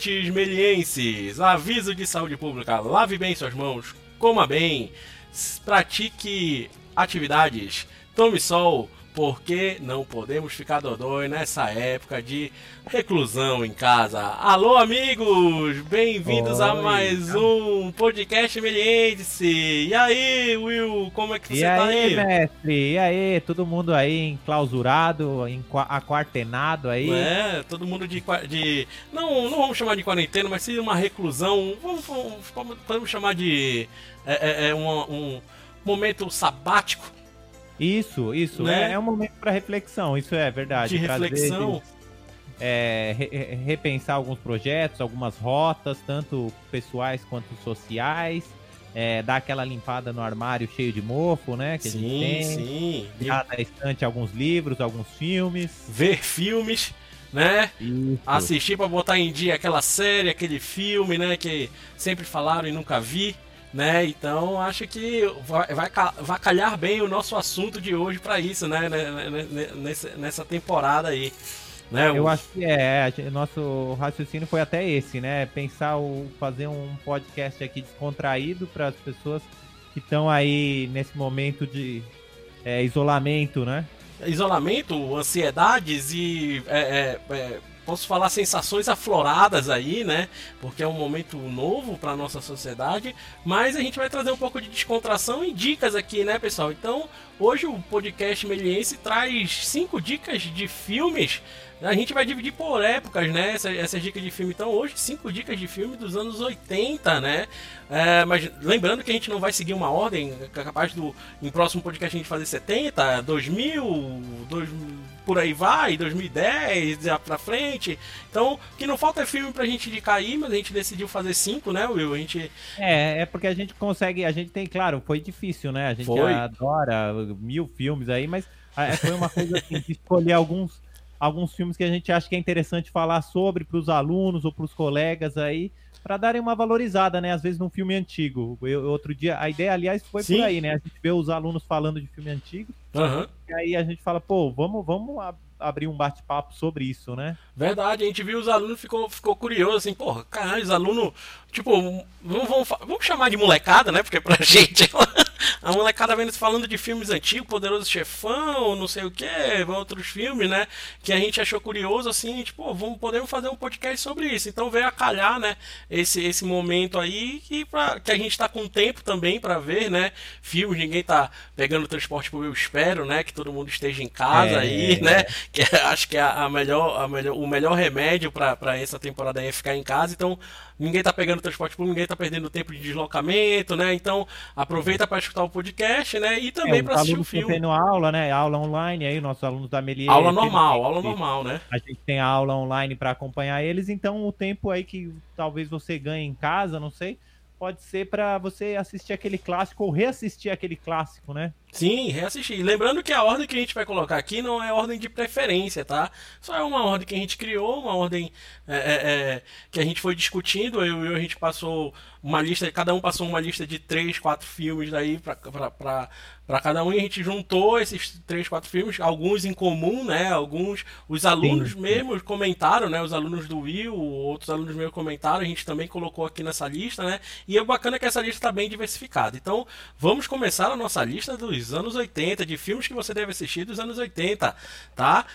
ouvintes melienses, aviso de saúde pública: lave bem suas mãos, coma bem, pratique atividades, tome sol, porque não podemos ficar dodói nessa época de reclusão em casa. Alô, amigos! Bem-vindos a mais um podcast Meliense. E aí, Will, como é que você e tá aí, aí? mestre? E aí, todo mundo aí enclausurado, aquartenado aí? É, todo mundo de, de. Não, não vamos chamar de quarentena, mas sim uma reclusão. Vamos, vamos podemos chamar de. É, é, é um, um momento sabático isso, isso. Né? É, é, um momento para reflexão, isso é verdade. De reflexão. Vezes, é, re, repensar alguns projetos, algumas rotas, tanto pessoais quanto sociais. É, dar aquela limpada no armário cheio de mofo, né? Que sim, a gente tem. sim. Tirar da estante alguns livros, alguns filmes. Ver filmes, né? Isso. Assistir para botar em dia aquela série, aquele filme, né? Que sempre falaram e nunca vi né? Então acho que vai, vai, vai calhar bem o nosso assunto de hoje para isso, né? Nessa, nessa temporada aí. Né? Eu acho que é, nosso raciocínio foi até esse, né? Pensar o fazer um podcast aqui descontraído para as pessoas que estão aí nesse momento de é, isolamento, né? Isolamento, ansiedades e é, é, é posso falar sensações afloradas aí, né? Porque é um momento novo para nossa sociedade, mas a gente vai trazer um pouco de descontração e dicas aqui, né, pessoal? Então, hoje o podcast Meliense traz cinco dicas de filmes a gente vai dividir por épocas, né? Essas, essas dicas de filme. Então, hoje, cinco dicas de filme dos anos 80, né? É, mas lembrando que a gente não vai seguir uma ordem, é capaz do em próximo podcast a gente fazer 70, 2000, 2000 por aí vai, 2010, pra frente. Então, o que não falta é filme pra gente indicar aí, mas a gente decidiu fazer cinco, né, Will? A gente... É, é porque a gente consegue, a gente tem, claro, foi difícil, né? A gente foi. adora mil filmes aí, mas é, foi uma coisa assim, de escolher alguns alguns filmes que a gente acha que é interessante falar sobre para os alunos ou para os colegas aí, para darem uma valorizada, né? Às vezes num filme antigo. Eu, outro dia, a ideia, aliás, foi Sim. por aí, né? A gente vê os alunos falando de filme antigo, uhum. e aí a gente fala, pô, vamos, vamos abrir um bate-papo sobre isso, né? Verdade, a gente viu os alunos, ficou, ficou curioso, assim, porra, caralho, os alunos, tipo, vamos, vamos, vamos chamar de molecada, né? Porque pra gente a molecada vendo falando de filmes antigos, Poderoso Chefão, não sei o que, outros filmes, né? Que a gente achou curioso, assim, tipo, vamos podemos fazer um podcast sobre isso. Então veio a calhar, né? Esse, esse momento aí que, pra, que a gente tá com tempo também para ver, né? Filmes, ninguém tá pegando transporte público, eu espero, né? Que todo mundo esteja em casa é, aí, né? Que acho que é a melhor, a melhor, o melhor remédio para essa temporada aí é ficar em casa. Então ninguém tá pegando transporte público, ninguém tá perdendo tempo de deslocamento, né? Então aproveita para escutar o podcast, né? E também é, para assistir o filme. tendo aula, né? Aula online aí, nossos alunos da Melier. Aula normal, aula normal, né? A gente tem aula online para acompanhar eles, então o tempo aí que talvez você ganhe em casa, não sei, pode ser para você assistir aquele clássico ou reassistir aquele clássico, né? Sim, reassistir. Lembrando que a ordem que a gente vai colocar aqui não é ordem de preferência, tá? Só é uma ordem que a gente criou, uma ordem é, é, é que a gente foi discutindo. Eu e a gente passou uma lista, cada um passou uma lista de três, quatro filmes daí para cada um e a gente juntou esses três, quatro filmes, alguns em comum, né? Alguns os alunos Sim. mesmos comentaram, né? Os alunos do Will, outros alunos meus comentaram, a gente também colocou aqui nessa lista, né? E é bacana que essa lista está bem diversificada. Então, vamos começar a nossa lista dos anos 80, de filmes que você deve assistir dos anos 80, tá?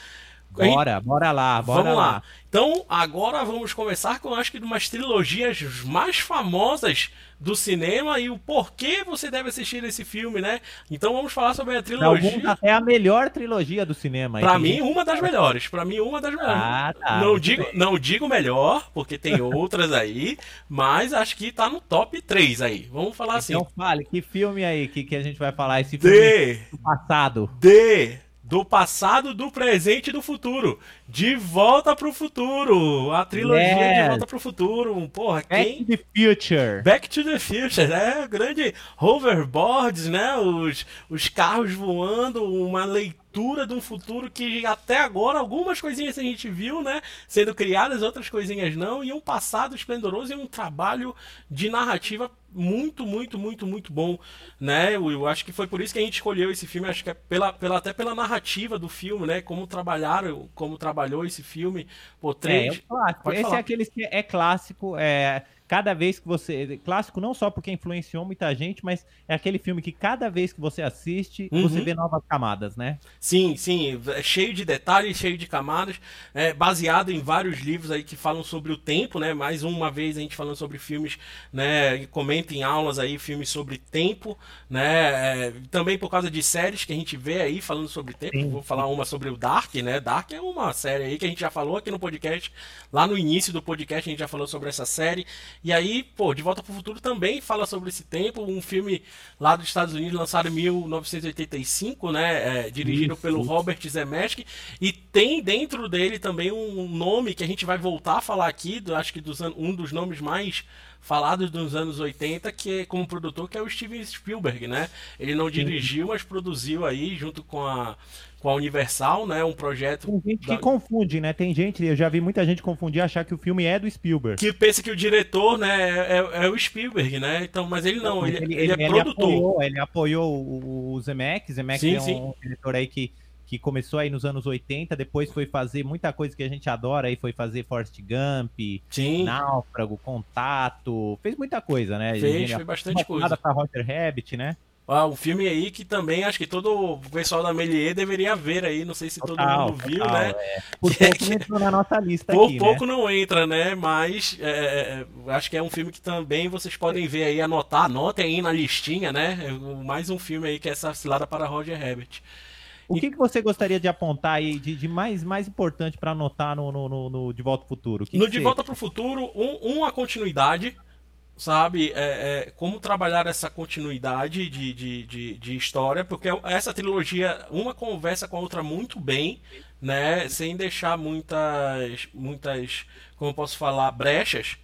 Bora, bora lá, bora vamos lá. lá. Então, agora vamos começar com acho que umas trilogias mais famosas do cinema e o porquê você deve assistir esse filme, né? Então vamos falar sobre a trilogia. É a melhor trilogia do cinema. Para mim, uma das melhores. Para mim, uma das melhores. Ah, tá. Não digo, não digo melhor, porque tem outras aí, mas acho que tá no top 3 aí. Vamos falar assim. Então fale, que filme aí que, que a gente vai falar? Esse filme de, do passado. De do passado, do presente e do futuro. De volta pro futuro. A trilogia yes. de volta pro futuro. Porra, Back quem? to the Future. Back to the Future, né? Grande hoverboards, né? Os, os carros voando, uma leitura abertura de um futuro que até agora algumas coisinhas a gente viu, né? Sendo criadas, outras coisinhas não, e um passado esplendoroso e um trabalho de narrativa muito, muito, muito, muito bom, né? Eu, eu, acho que foi por isso que a gente escolheu esse filme, acho que é pela, pela, até pela narrativa do filme, né? Como trabalharam, como trabalhou esse filme. Pô, três... É, é clássico. Esse é falar. é aquele que é clássico, é cada vez que você. Clássico não só porque influenciou muita gente, mas é aquele filme que cada vez que você assiste, uhum. você vê novas camadas, né? Sim, sim. É cheio de detalhes, cheio de camadas. É, baseado em vários livros aí que falam sobre o tempo, né? Mais uma vez a gente falando sobre filmes, né? Comenta em aulas aí filmes sobre tempo, né? É, também por causa de séries que a gente vê aí falando sobre tempo. Sim. Vou falar uma sobre o Dark, né? Dark é uma série aí que a gente já falou aqui no podcast. Lá no início do podcast a gente já falou sobre essa série. E aí, pô, De Volta para o Futuro também fala sobre esse tempo, um filme lá dos Estados Unidos lançado em 1985, né, é, dirigido isso, pelo Robert Zemeckis, e tem dentro dele também um nome que a gente vai voltar a falar aqui, do, acho que dos, um dos nomes mais falados dos anos 80, que é como produtor, que é o Steven Spielberg, né? Ele não dirigiu, mas produziu aí junto com a com a Universal, né? Um projeto. Tem gente da... que confunde, né? Tem gente, eu já vi muita gente confundir achar que o filme é do Spielberg. Que pensa que o diretor, né, é, é, é o Spielberg, né? Então, mas ele não, ele, ele, ele, é ele produtor. Apoiou, ele apoiou o, Zemeckis sim, é um sim. diretor aí que que começou aí nos anos 80, depois foi fazer muita coisa que a gente adora, aí foi fazer Forrest Gump, Sim. Náufrago, Contato, fez muita coisa, né? Fez, fez bastante coisa. pra Roger Rabbit, né? Ah, um filme aí que também acho que todo o pessoal da Melier deveria ver aí, não sei se total, todo mundo viu, total, né? É. Por pouco não entrou na nossa lista Por aqui, né? pouco né? não entra, né? Mas é, é, é, acho que é um filme que também vocês podem ver aí, anotar, anotem aí na listinha, né? É mais um filme aí que é essa cilada para Roger Rabbit. O que, que você gostaria de apontar aí de, de mais, mais importante para anotar no, no, no, no, De Volta para o Futuro? Que no que De Volta para o Futuro, um, uma continuidade, sabe? É, é, como trabalhar essa continuidade de, de, de, de, história, porque essa trilogia, uma conversa com a outra muito bem, né? Sem deixar muitas, muitas, como posso falar, brechas.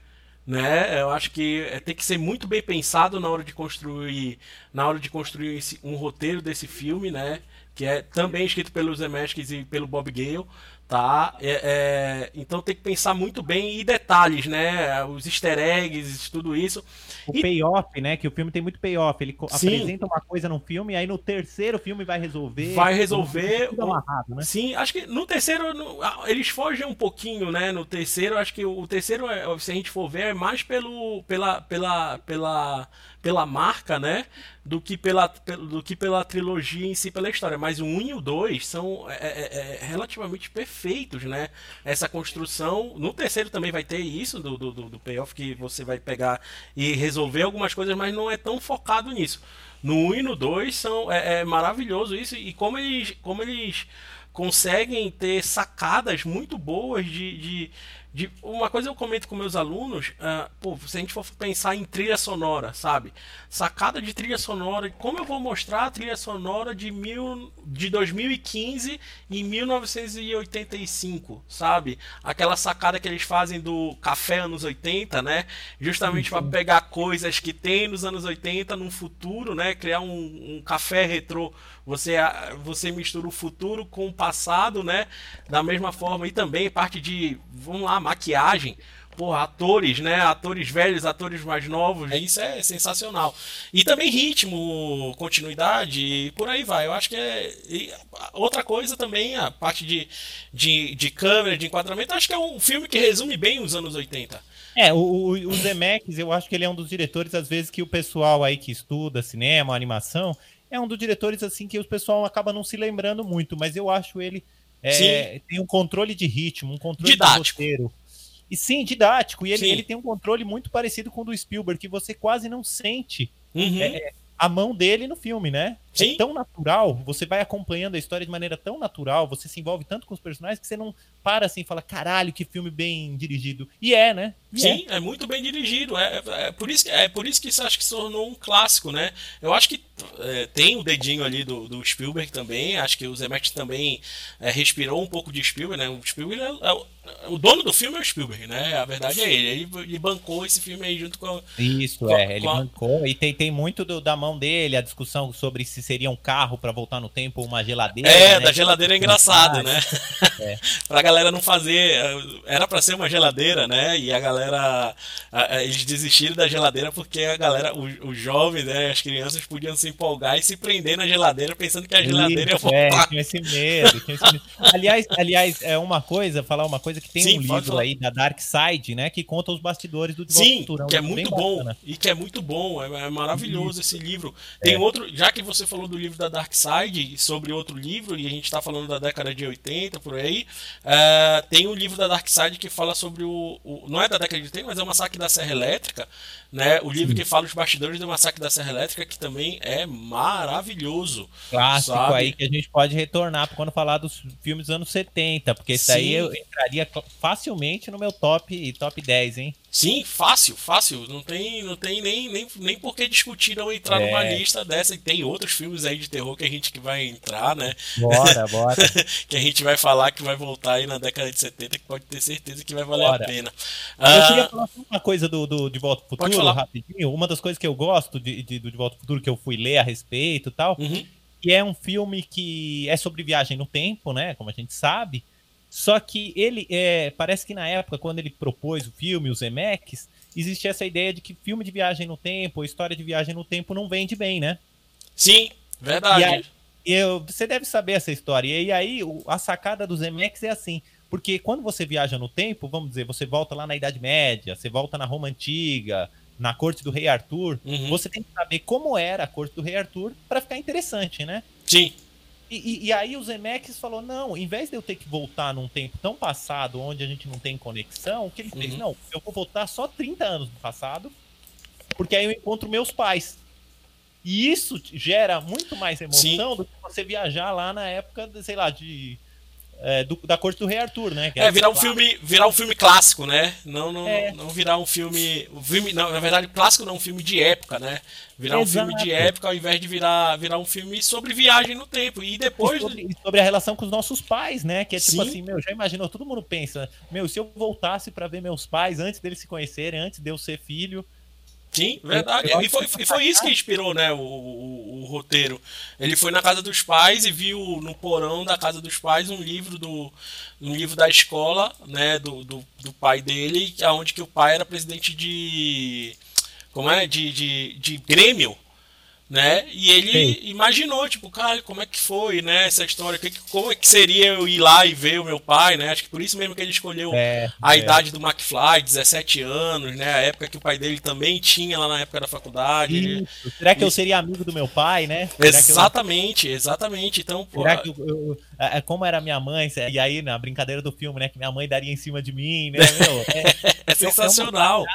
Né? Eu acho que é, tem que ser muito bem pensado na hora de construir, na hora de construir esse, um roteiro desse filme, né? Que é também escrito pelos Zemeckis e pelo Bob Gale, tá? É, é, então tem que pensar muito bem e detalhes, né? Os easter eggs, tudo isso. O e... payoff, né? Que o filme tem muito payoff. Ele Sim. apresenta uma coisa no filme, aí no terceiro filme vai resolver. Vai resolver. Amarrado, né? Sim, acho que no terceiro no, eles fogem um pouquinho, né? No terceiro, acho que o terceiro, é, se a gente for ver, é mais pelo, pela, pela, pela pela marca, né? Do que pela, do que pela trilogia em si, pela história. Mas o 1 e o 2 são é, é, é, relativamente perfeitos, né? Essa construção. No terceiro também vai ter isso, do, do, do payoff, que você vai pegar e resolver algumas coisas, mas não é tão focado nisso. No 1 e no 2 são, é, é maravilhoso isso. E como eles, como eles conseguem ter sacadas muito boas de, de de, uma coisa eu comento com meus alunos, uh, pô, se a gente for pensar em trilha sonora, sabe? Sacada de trilha sonora, como eu vou mostrar a trilha sonora de, mil, de 2015 e 1985, sabe? Aquela sacada que eles fazem do café anos 80, né? Justamente para pegar coisas que tem nos anos 80 no futuro, né? Criar um, um café retrô você, você mistura o futuro com o passado, né? Da mesma forma. E também parte de, vamos lá, maquiagem. Porra, atores, né? Atores velhos, atores mais novos. Isso é sensacional. E também ritmo, continuidade e por aí vai. Eu acho que é. E outra coisa também, a parte de, de, de câmera, de enquadramento. Acho que é um filme que resume bem os anos 80. É, o, o Zemeckis, eu acho que ele é um dos diretores, às vezes, que o pessoal aí que estuda cinema, animação, é um dos diretores assim que o pessoal acaba não se lembrando muito, mas eu acho ele é, tem um controle de ritmo, um controle didático. de roteiro. E sim, didático. E ele, ele tem um controle muito parecido com o do Spielberg, que você quase não sente uhum. é, a mão dele no filme, né? É sim. É tão natural, você vai acompanhando a história de maneira tão natural, você se envolve tanto com os personagens que você não para assim e fala, caralho, que filme bem dirigido. E é, né? E Sim, é. é. muito bem dirigido. É, é, é, por isso, é por isso que isso acho que se tornou um clássico, né? Eu acho que é, tem o dedinho ali do, do, Spielberg também. Acho que o Zemeckis também respirou um pouco de Spielberg, né? O Spielberg é, o dono do filme é o Spielberg, né? A verdade é ele. Ele, ele bancou esse filme aí junto com. Isso, com, é. Ele a... bancou. E tem, tem muito do, da mão dele, a discussão sobre se se seria um carro para voltar no tempo ou uma geladeira. É, né? da geladeira é engraçado, né? É. pra galera não fazer. Era para ser uma geladeira, né? E a galera. Eles desistiram da geladeira porque a galera, os jovens, né? As crianças podiam se empolgar e se prender na geladeira pensando que a geladeira Isso, ia voltar. É, tinha esse medo, tinha esse medo. aliás, aliás, é uma coisa, falar uma coisa que tem Sim, um livro aí da Dark Side, né? Que conta os bastidores do Sim. É que é muito bom. Bacana. E que é muito bom. É, é maravilhoso Isso. esse livro. Tem é. outro, já que você falou do livro da Dark Side, sobre outro livro, e a gente está falando da década de 80, por aí, uh, tem um livro da Dark Side que fala sobre o, o, Não é da década de 80, mas é o massacre da Serra Elétrica, né? O livro Sim. que fala os bastidores do massacre da Serra Elétrica, que também é maravilhoso. Clássico sabe? aí que a gente pode retornar quando falar dos filmes dos anos 70, porque isso aí eu entraria facilmente no meu top, top 10, hein? Sim, fácil, fácil. Não tem, não tem nem, nem, nem por que discutir não entrar é. numa lista dessa. E tem outros filmes aí de terror que a gente que vai entrar, né? Bora, bora. que a gente vai falar que vai voltar aí na década de 70, que pode ter certeza que vai valer bora. a pena. Eu ah, queria falar uma coisa do, do De Volta pro Futuro, rapidinho. Uma das coisas que eu gosto de, de, do De Volta pro Futuro, que eu fui ler a respeito e tal, uhum. que é um filme que é sobre viagem no tempo, né? Como a gente sabe. Só que ele, é, parece que na época, quando ele propôs o filme, os Emex, existia essa ideia de que filme de viagem no tempo, história de viagem no tempo não vende bem, né? Sim, verdade. Aí, eu, você deve saber essa história. E aí, a sacada dos Emex é assim. Porque quando você viaja no tempo, vamos dizer, você volta lá na Idade Média, você volta na Roma Antiga, na corte do rei Arthur, uhum. você tem que saber como era a corte do rei Arthur para ficar interessante, né? Sim. E, e, aí o Zemeckis falou, não, em vez de eu ter que voltar num tempo tão passado, onde a gente não tem conexão, o que ele uhum. fez? Não, eu vou voltar só 30 anos no passado, porque aí eu encontro meus pais. E isso gera muito mais emoção Sim. do que você viajar lá na época, sei lá, de é, do, da corte do Rei Arthur, né? é, virar um filme, virar um filme clássico, né? Não, não, é. não virar um filme, um filme, não, na verdade, clássico não, um filme de época, né? Virar Exato. um filme de época ao invés de virar, virar um filme sobre viagem no tempo e depois e sobre, sobre, a relação com os nossos pais, né? Que é tipo Sim. assim, meu, já imaginou? Todo mundo pensa, meu, se eu voltasse para ver meus pais antes deles se conhecerem, antes de eu ser filho, Sim, verdade. E foi, e foi isso que inspirou, né, o, o, o, roteiro. Ele foi na casa dos pais e viu no porão da casa dos pais um livro do um livro da escola, né, do, do, do pai dele, onde que o pai era presidente de como é, de, de, de Grêmio né? E ele Sim. imaginou, tipo, cara, como é que foi, né? Essa história, que, como é que seria eu ir lá e ver o meu pai, né? Acho que por isso mesmo que ele escolheu é, a é. idade do McFly, 17 anos, né? A época que o pai dele também tinha lá na época da faculdade. Ele... Será que eu seria amigo do meu pai, né? exatamente, eu... exatamente. Então, pô. Será que eu, eu, é, é, como era minha mãe? E aí, na brincadeira do filme, né? Que minha mãe daria em cima de mim, né? Meu, é, é sensacional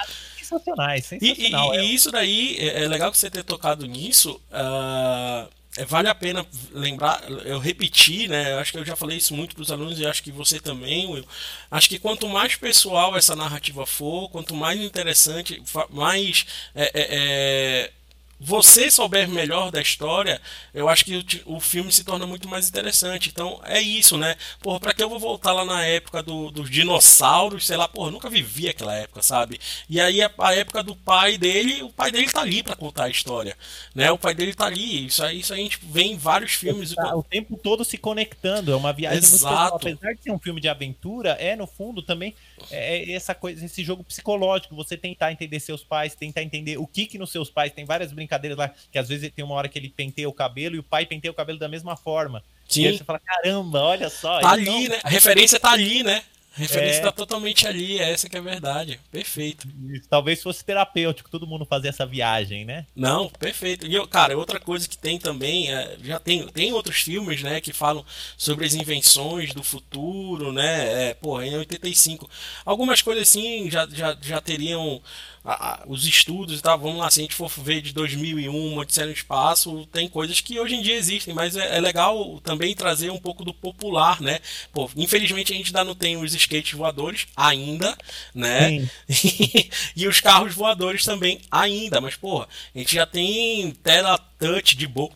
sensacionais, sensacional. E, e, e isso daí, é, é legal que você ter tocado nisso. Uh, é, vale a pena lembrar, eu repeti, né? Eu acho que eu já falei isso muito para os alunos e acho que você também, Will. Acho que quanto mais pessoal essa narrativa for, quanto mais interessante, mais é, é, é você souber melhor da história, eu acho que o, o, filme se torna muito mais interessante. Então é isso, né? Porra, pra que eu vou voltar lá na época do, dos dinossauros? Sei lá, porra, nunca vivi aquela época, sabe? E aí a, a, época do pai dele, o pai dele tá ali para contar a história, né? O pai dele tá ali. Isso aí, isso aí a gente vê em vários filmes. Tá, o tempo todo se conectando. É uma viagem Exato. muito Apesar de ser um filme de aventura, é no fundo também é, é essa coisa, esse jogo psicológico. Você tentar entender seus pais, tentar entender o que que nos seus pais tem várias brincadeiras brincadeiras lá, que às vezes tem uma hora que ele penteia o cabelo e o pai penteia o cabelo da mesma forma. Sim. E aí você fala, caramba, olha só. Tá ali, não... né? A referência tá ali, né? A referência é... tá totalmente ali, é essa que é a verdade. Perfeito. Talvez fosse terapêutico todo mundo fazer essa viagem, né? Não, perfeito. E, cara, outra coisa que tem também, é, já tem, tem outros filmes, né, que falam sobre as invenções do futuro, né? É, porra, em 85. Algumas coisas assim já, já, já teriam a, os estudos e tal, vamos lá, se a gente for ver de 2001, Odisseia no Espaço, tem coisas que hoje em dia existem, mas é, é legal também trazer um pouco do popular, né? Pô, infelizmente a gente ainda não tem os skates voadores ainda, né? e os carros voadores também ainda, mas porra, a gente já tem tela touch de boa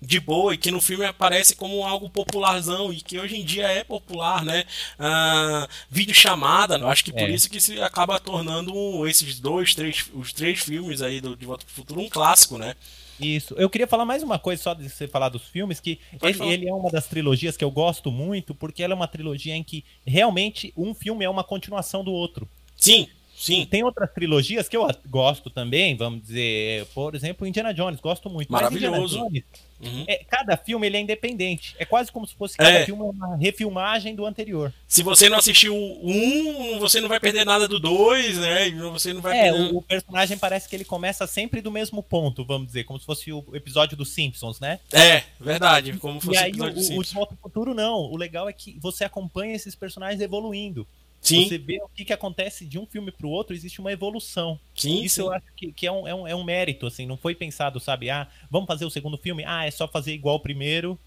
de boa e que no filme aparece como algo popularzão e que hoje em dia é popular, né? Ah, vídeo chamada, eu acho que por é. isso que se acaba tornando esses dois, três, os três filmes aí do De Volta pro Futuro um clássico, né? Isso. Eu queria falar mais uma coisa só de você falar dos filmes, que ele, ele, é uma das trilogias que eu gosto muito, porque ela é uma trilogia em que realmente um filme é uma continuação do outro. Sim. Sim. Tem outras trilogias que eu gosto também, vamos dizer, por exemplo, Indiana Jones, gosto muito. Maravilhoso. Jones, uhum. é, cada filme ele é independente. É quase como se fosse cada é. filme uma refilmagem do anterior. Se você não assistiu um, você não vai perder nada do dois, né? Você não vai é, perder... o, o, personagem parece que ele começa sempre do mesmo ponto, vamos dizer, como se fosse o episódio dos Simpsons, né? É, verdade, como fosse e aí, o episódio o, Simpsons. O De Volta Futuro não. O legal é que você acompanha esses personagens evoluindo. Sim. Você vê o que, que acontece de um filme para o outro, existe uma evolução. Sim, Isso sim. eu acho que, que é, um, é, um, é um mérito, assim, não foi pensado, sabe? Ah, vamos fazer o segundo filme? Ah, é só fazer igual o primeiro,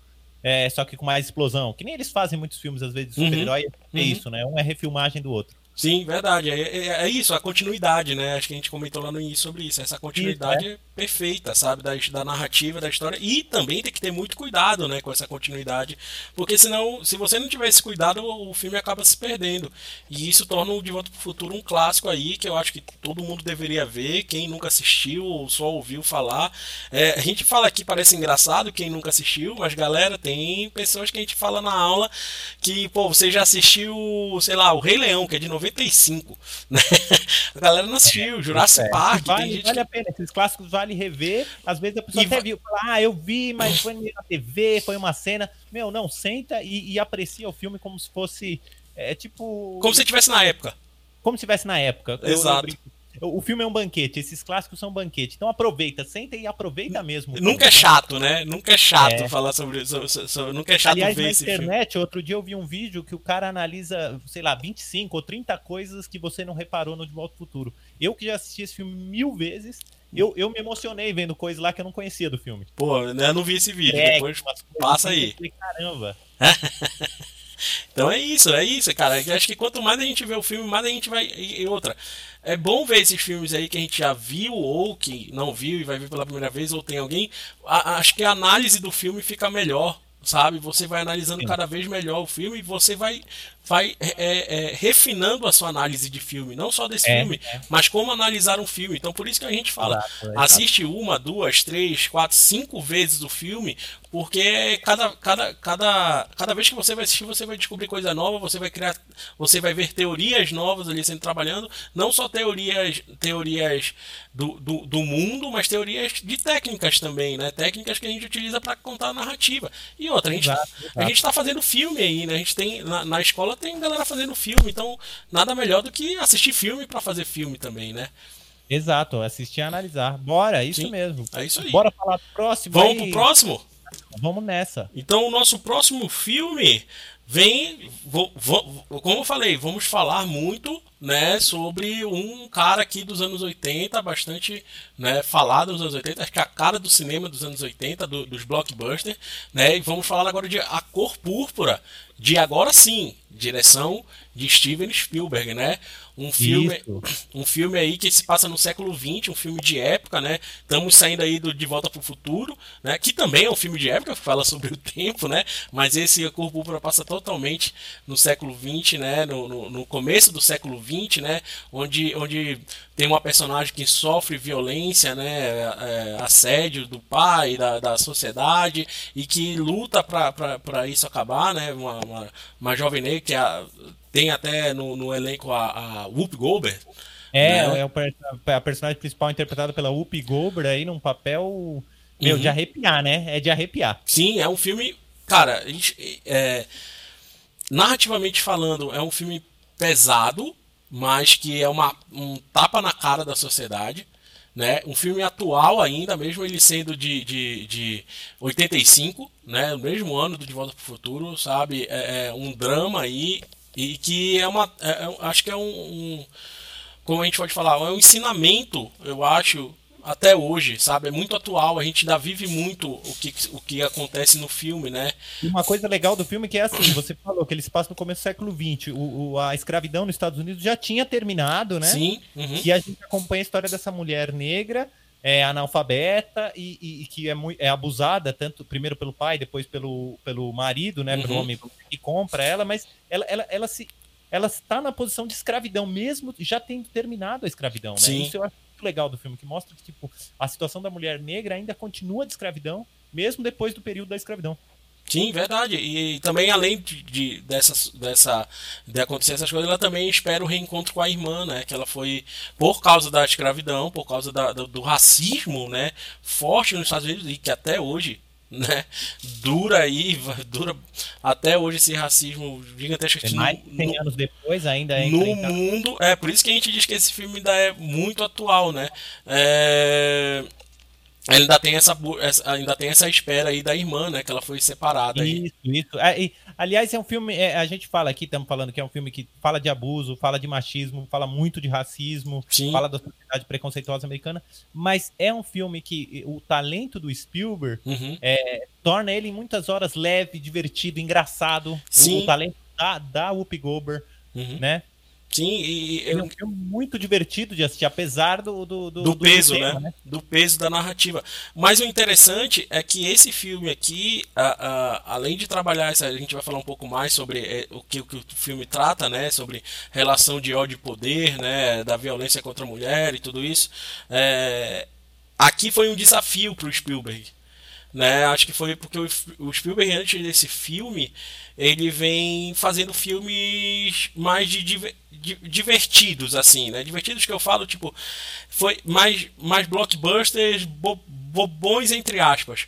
é, só que com mais explosão. Que nem eles fazem muitos filmes, às vezes, de super-herói, uhum. é uhum. isso, né? Um é refilmagem do outro. Sim, verdade. É, é, é, isso, a continuidade, né? Acho que a gente comentou lá no início sobre isso. Essa continuidade isso, é. Perfeita, sabe? Da, da narrativa, da história. E também tem que ter muito cuidado, né? Com essa continuidade. Porque senão, se você não tiver esse cuidado, o filme acaba se perdendo. E isso torna o De Volta pro Futuro um clássico aí, que eu acho que todo mundo deveria ver. Quem nunca assistiu ou só ouviu falar. É, a gente fala aqui, parece engraçado, quem nunca assistiu, mas galera, tem pessoas que a gente fala na aula que, pô, você já assistiu, sei lá, o Rei Leão, que é de 90 95. Né? A galera não assistiu, Jurassic é. Park. Vale, vale que... a pena, esses clássicos vale rever. Às vezes a pessoa e até viu, fala, ah, eu vi, mas foi na TV, foi uma cena. Meu, não, senta e, e aprecia o filme como se fosse. É tipo. Como se estivesse na época. Como se estivesse na época. Exato. Eu, eu o filme é um banquete, esses clássicos são um banquete. Então aproveita, senta e aproveita mesmo. Nunca é chato, né? Nunca é chato é. falar sobre isso. Nunca é chato Aliás, ver na esse internet, filme. outro dia eu vi um vídeo que o cara analisa, sei lá, 25 ou 30 coisas que você não reparou no De Volta ao Futuro. Eu que já assisti esse filme mil vezes, eu, eu me emocionei vendo coisas lá que eu não conhecia do filme. Pô, eu não vi esse vídeo. É, Depois passa aí. Falei, Caramba. então é isso, é isso, cara. Eu acho que quanto mais a gente vê o filme, mais a gente vai. E outra, é bom ver esses filmes aí que a gente já viu ou que não viu e vai ver pela primeira vez, ou tem alguém. A, acho que a análise do filme fica melhor, sabe? Você vai analisando cada vez melhor o filme e você vai vai é, é, refinando a sua análise de filme, não só desse é, filme, é. mas como analisar um filme. Então, por isso que a gente fala, assiste uma, duas, três, quatro, cinco vezes o filme, porque cada, cada, cada, cada vez que você vai assistir, você vai descobrir coisa nova, você vai criar, você vai ver teorias novas ali sendo trabalhando, não só teorias, teorias do, do, do mundo, mas teorias de técnicas também, né? Técnicas que a gente utiliza para contar a narrativa. E outra, a gente exato, a gente está fazendo filme aí, né? A gente tem na, na escola tem galera fazendo filme, então nada melhor do que assistir filme para fazer filme também, né? Exato, assistir e analisar. Bora, isso Sim, mesmo. É isso aí. Bora falar próximo. Vamos aí. pro próximo? Vamos nessa. Então o nosso próximo filme vem, vou, vou, como eu falei, vamos falar muito, né, sobre um cara aqui dos anos 80, bastante, né, falado nos anos 80, acho que é a cara do cinema dos anos 80, do, dos blockbusters, né, e vamos falar agora de A Cor Púrpura, de agora sim, direção de Steven Spielberg, né? Um filme, Isso. um filme aí que se passa no século XX, um filme de época, né? Estamos saindo aí do De Volta para o Futuro, né? Que também é um filme de época, fala sobre o tempo, né? Mas esse A Cor Púrpura passa totalmente no século XX, né? No, no, no começo do século XX, né? Onde, onde tem uma personagem que sofre violência, né? É, assédio do pai, da, da sociedade e que luta para isso acabar, né? Uma, uma, uma jovem negra que a, tem até no, no elenco a, a Whoop Goldberg. É, né? é o, a personagem principal interpretada pela Whoop Goldberg aí num papel meu, uhum. de arrepiar, né? É de arrepiar. Sim, é um filme, cara, é, narrativamente falando, é um filme pesado, mas que é uma, um tapa na cara da sociedade. Né? Um filme atual ainda, mesmo ele sendo de, de, de 85, né? O mesmo ano do De Volta para o Futuro, sabe? É, é, um drama aí e que é uma. É, é, acho que é um, um, Como a gente pode falar, é um ensinamento, eu acho, até hoje, sabe? É muito atual, a gente ainda vive muito o que, o que acontece no filme, né? Uma coisa legal do filme é que é assim, você falou que ele se passa no começo do século XX, o, o, a escravidão nos Estados Unidos já tinha terminado, né? Sim. Uhum. E a gente acompanha a história dessa mulher negra é analfabeta e, e, e que é, muito, é abusada, tanto primeiro pelo pai, depois pelo, pelo marido, né? Uhum. Pelo homem que compra ela, mas ela, ela, ela se ela está na posição de escravidão, mesmo já tendo terminado a escravidão, né? Sim. Isso eu acho muito legal do filme, que mostra que tipo, a situação da mulher negra ainda continua de escravidão, mesmo depois do período da escravidão. Sim, verdade. E também, além de, de, dessa, dessa, de acontecer essas coisas, ela também espera o reencontro com a irmã, né? Que ela foi, por causa da escravidão, por causa da, do, do, racismo, né? Forte nos Estados Unidos e que até hoje, né? Dura aí, dura até hoje esse racismo gigantesco. É mais de 100 anos depois ainda é No mundo, é por isso que a gente diz que esse filme ainda é muito atual, né? É ainda tem essa, ainda tem essa espera aí da irmã, né? Que ela foi separada. Isso, aí. isso. É, e, aliás, é um filme. É, a gente fala aqui, estamos falando que é um filme que fala de abuso, fala de machismo, fala muito de racismo, Sim. fala da sociedade preconceituosa americana. Mas é um filme que o talento do Spielberg uhum. é, torna ele em muitas horas leve, divertido, engraçado. Sim. O, o talento da, da Whoopi Goldberg, uhum. né? Sim, e é um filme muito divertido de assistir, apesar do, do, do, do peso, do tema, né? né? Do peso da narrativa. Mas o interessante é que esse filme aqui, a, a, além de trabalhar, a gente vai falar um pouco mais sobre é, o, que, o que o filme trata, né? Sobre relação de ódio e poder, né? Da violência contra a mulher e tudo isso. É, aqui foi um desafio para o Spielberg. Né? Acho que foi porque o Spielberg, antes desse filme, ele vem fazendo filmes mais de, divertidos, assim, né? Divertidos que eu falo, tipo, foi mais, mais blockbusters bo, bobões, entre aspas.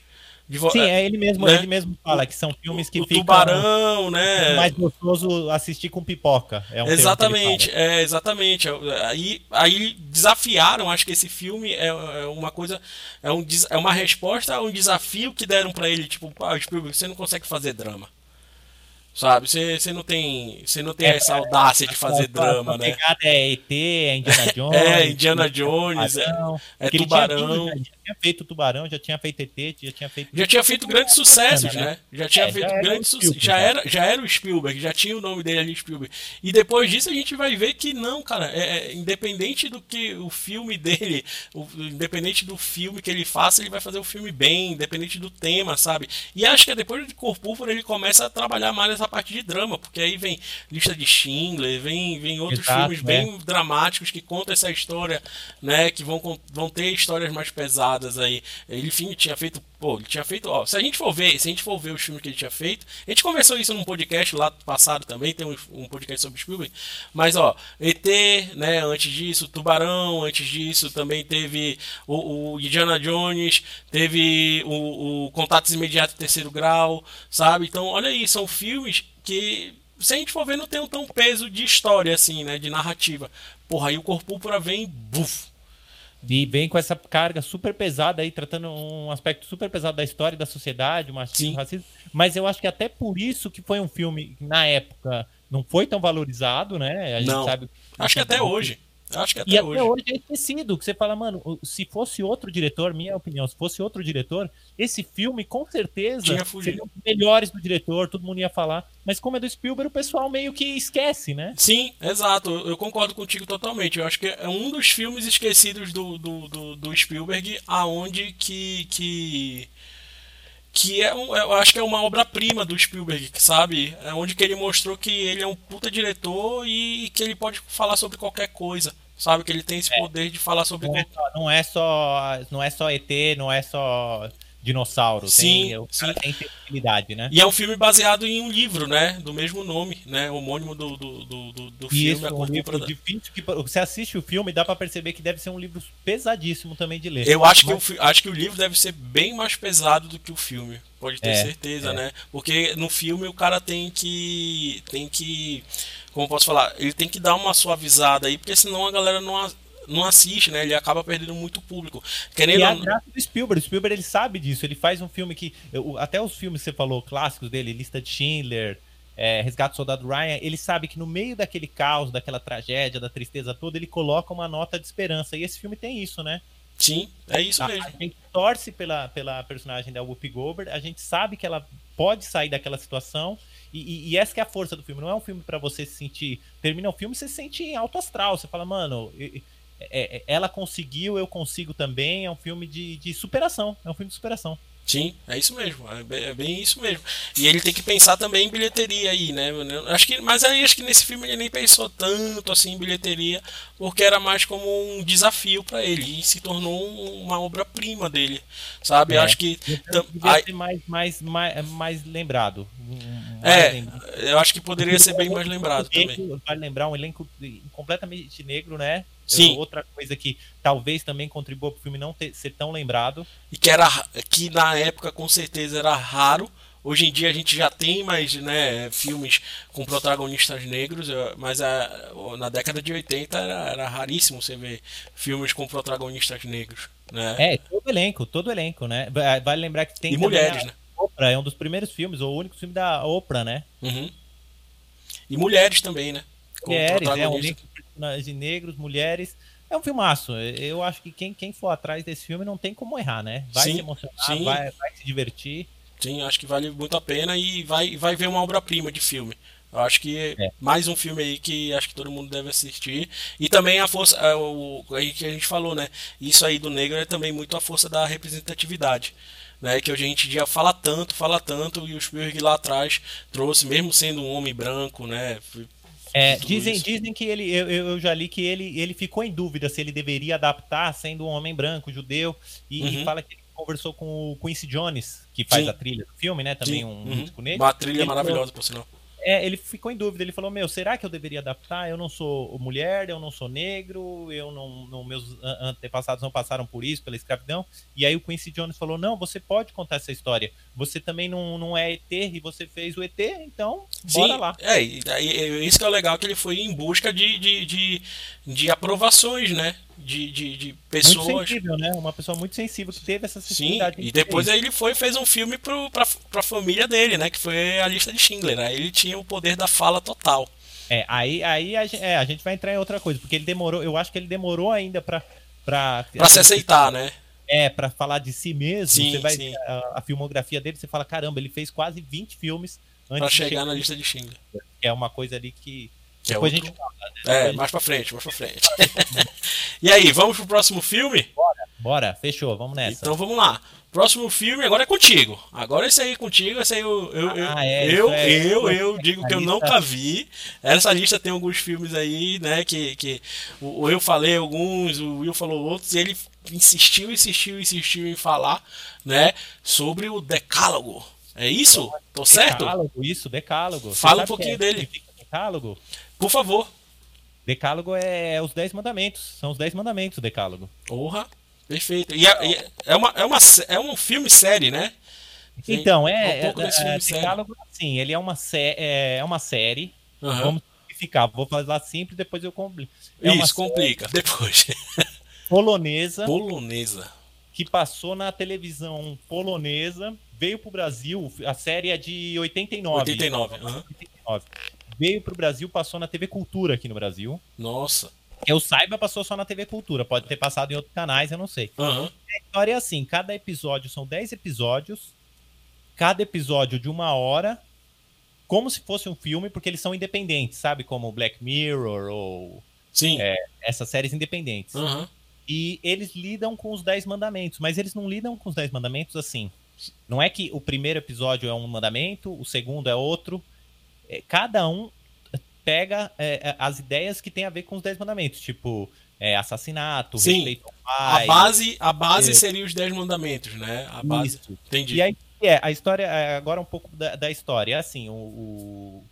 Sim, é ele mesmo, né? ele mesmo fala que são filmes que o ficam tubarão, né? É mais gostoso assistir com pipoca. É um exatamente, é exatamente. Aí, aí desafiaram, acho que esse filme é, é uma coisa, é, um, é uma resposta a um desafio que deram para ele, tipo, ah, Spielberg, você não consegue fazer drama. Sabe? Você, não tem, você não tem é, essa audácia de fazer drama, né? É ET, é Indiana Jones. é, Indiana Jones, é, é Tubarão. Já tinha feito Tubarão, já tinha feito ET, já tinha feito. Já tinha feito grandes sucessos, né? Já tinha é, feito grandes sucessos. Já era, já era o Spielberg, já tinha o nome dele ali, Spielberg. E depois disso a gente vai ver que não, cara, é, é independente do que o filme dele, o, independente do filme que ele faça, ele vai fazer o filme bem, independente do tema, sabe? E acho que depois de Cor Púrpura ele começa a trabalhar mais essa parte de drama, porque aí vem lista de Schindler, vem, vem outros Exato, filmes né? bem dramáticos que contam essa história, né? Que vão, vão ter histórias mais pesadas aí. Ele, enfim, tinha feito. Pô, ele tinha feito. Ó, se a gente for ver, se a gente for ver os filmes que ele tinha feito, a gente conversou isso num podcast lá passado também, tem um, um podcast sobre Spielberg. Mas ó, ET, né? Antes disso, Tubarão, antes disso também teve o, o Indiana Jones, teve o, o Contatos Imediatos Terceiro Grau, sabe? Então, olha aí, são filmes que se a gente for ver, não tem um tão peso de história, assim, né? De narrativa. Porra, aí o corpo vem, buf. E vem com essa carga super pesada aí, tratando um aspecto super pesado da história da sociedade, o machismo, racismo. Mas eu acho que até por isso que foi um filme na época, não foi tão valorizado, né? A gente não. sabe. Acho que até hoje. Acho que até e hoje. até hoje é esquecido, que você fala, mano, se fosse outro diretor, minha opinião, se fosse outro diretor, esse filme com certeza seria um melhores do diretor, todo mundo ia falar. Mas como é do Spielberg, o pessoal meio que esquece, né? Sim, exato. Eu concordo contigo totalmente. Eu acho que é um dos filmes esquecidos do, do, do, do Spielberg, aonde que. que que é um, eu acho que é uma obra-prima do Spielberg, sabe? É onde que ele mostrou que ele é um puta diretor e que ele pode falar sobre qualquer coisa. Sabe que ele tem esse é. poder de falar sobre não é, só, não é só não é só ET, não é só dinossauro. Sim, tem, sim. tem sensibilidade, né? E é um filme baseado em um livro, né? Do mesmo nome, né? Homônimo do, do, do, do, filme. Isso, um livro da... difícil que você assiste o filme dá para perceber que deve ser um livro pesadíssimo também de ler. Eu acho Mas... que, eu, acho que o livro deve ser bem mais pesado do que o filme. Pode ter é, certeza, é. né? Porque no filme o cara tem que. tem que como posso falar, ele tem que dar uma suavizada aí, porque senão a galera não, não assiste, né? Ele acaba perdendo muito público. Querendo... E é a graça do Spielberg. O Spielberg ele sabe disso. Ele faz um filme que. Até os filmes que você falou, clássicos dele, Lista de Schindler, é, Resgate do Soldado Ryan, ele sabe que no meio daquele caos, daquela tragédia, da tristeza toda, ele coloca uma nota de esperança. E esse filme tem isso, né? Sim, é isso mesmo. A, a gente torce pela, pela personagem da Whoopi Goldberg, a gente sabe que ela pode sair daquela situação e, e, e, essa é a força do filme. Não é um filme para você se sentir. Termina o filme, você se sente em alto astral. Você fala, mano, é, é, ela conseguiu, eu consigo também. É um filme de, de superação. É um filme de superação. Sim, é isso mesmo, é bem, é bem, isso mesmo. E ele tem que pensar também em bilheteria aí, né? Acho que, mas aí acho que nesse filme ele nem pensou tanto assim em bilheteria, porque era mais como um desafio para ele e se tornou uma obra-prima dele, sabe? É, acho que devia ser mais, mais, mais, mais lembrado. Mais é, lembrado. eu acho que poderia ser bem mais lembrado também. Vale lembrar um elenco completamente negro, né? Sim. Outra coisa que talvez também contribua para o filme não ter, ser tão lembrado. E que era que na época com certeza era raro. Hoje em dia a gente já tem mais né, filmes com protagonistas negros, mas a, na década de 80 era, era raríssimo você ver filmes com protagonistas negros. Né? É, todo elenco, todo elenco, né? Vale lembrar que tem. E mulheres, né? Oprah é um dos primeiros filmes, ou o único filme da Oprah, né? Uhum. E mulheres também, né? mulheres, é um elenco de negros, mulheres. É um filmaço. Eu acho que quem, quem for atrás desse filme não tem como errar, né? Vai sim, se emocionar, sim. Vai, vai se divertir. Sim, acho que vale muito a pena e vai, vai ver uma obra-prima de filme. Eu acho que é. mais um filme aí que acho que todo mundo deve assistir. E também a força, é, o, aí que a gente falou, né? Isso aí do negro é também muito a força da representatividade. Né, que hoje a gente já fala tanto, fala tanto, e o Spielberg lá atrás trouxe, mesmo sendo um homem branco, né? É, dizem, dizem que ele, eu, eu já li que ele, ele ficou em dúvida se ele deveria adaptar sendo um homem branco, judeu, e, uhum. e fala que ele conversou com o Quincy Jones, que faz Sim. a trilha do filme, né? Também Sim. um uhum. músico negro. Uma trilha maravilhosa, falou, por sinal. É, ele ficou em dúvida. Ele falou: Meu, será que eu deveria adaptar? Eu não sou mulher, eu não sou negro, eu não, não, meus antepassados não passaram por isso, pela escravidão. E aí o Quincy Jones falou: Não, você pode contar essa história. Você também não, não é ET e você fez o ET, então bora Sim, lá. É, e, e, isso que é legal que ele foi em busca de, de, de, de aprovações, né? De, de, de pessoas. Muito sensível, né? Uma pessoa muito sensível que teve essa sensibilidade. Sim, e depois aí ele foi e fez um filme pro, pra, pra família dele, né? Que foi a lista de Schindler. Aí ele tinha o poder da fala total. É, aí, aí a, gente, é, a gente vai entrar em outra coisa, porque ele demorou, eu acho que ele demorou ainda pra. Pra, pra se aceitar, né? É, para falar de si mesmo. Sim, você vai sim. A, a, filmografia dele, você fala, caramba, ele fez quase 20 filmes antes pra chegar, chegar na lista de Schindler. É uma coisa ali que que é Depois é outro... a gente fala, né? É, mais pra frente, mais pra frente. e aí, vamos pro próximo filme? Bora, bora, fechou, vamos nessa. Então vamos lá. Próximo filme agora é contigo. Agora esse aí é contigo, esse aí eu, eu, ah, é, eu, é, eu, eu, eu, digo que eu nunca vi. Essa lista tem alguns filmes aí, né, que, que o, eu falei alguns, o Will falou outros, e ele insistiu, insistiu, insistiu em falar, né, sobre o Decálogo. É isso? Tô certo? Decálogo, isso, Decálogo. Fala um pouquinho é, dele. Decálogo? Por favor. Decálogo é, é os Dez Mandamentos. São os Dez Mandamentos, o Decálogo. Porra, perfeito. E é, é, uma, é, uma, é um filme-série, né? Então, é. Um pouco é, desse filme é, Decálogo, sim, ele é uma, sé é, é uma série. Uhum. Vamos simplificar. Vou falar simples, depois eu complico. É Isso, complica, depois. polonesa. Polonesa. Que passou na televisão polonesa, veio pro Brasil. A série é de 89. 89, uhum. 89 veio pro Brasil, passou na TV Cultura aqui no Brasil. Nossa. Eu saiba, passou só na TV Cultura. Pode ter passado em outros canais, eu não sei. Uhum. A história é assim: cada episódio são 10 episódios, cada episódio de uma hora, como se fosse um filme, porque eles são independentes, sabe? Como Black Mirror ou. Sim. É, essas séries independentes. Uhum. E eles lidam com os 10 mandamentos, mas eles não lidam com os 10 mandamentos assim. Não é que o primeiro episódio é um mandamento, o segundo é outro, é, cada um pega é, é, as ideias que tem a ver com os Dez Mandamentos, tipo é, assassinato, Sim. respeito ao pai. A base, a base é. seria os Dez Mandamentos, né? A base. Isso. Entendi. E aí, é, a história, agora um pouco da, da história. Assim, o, o,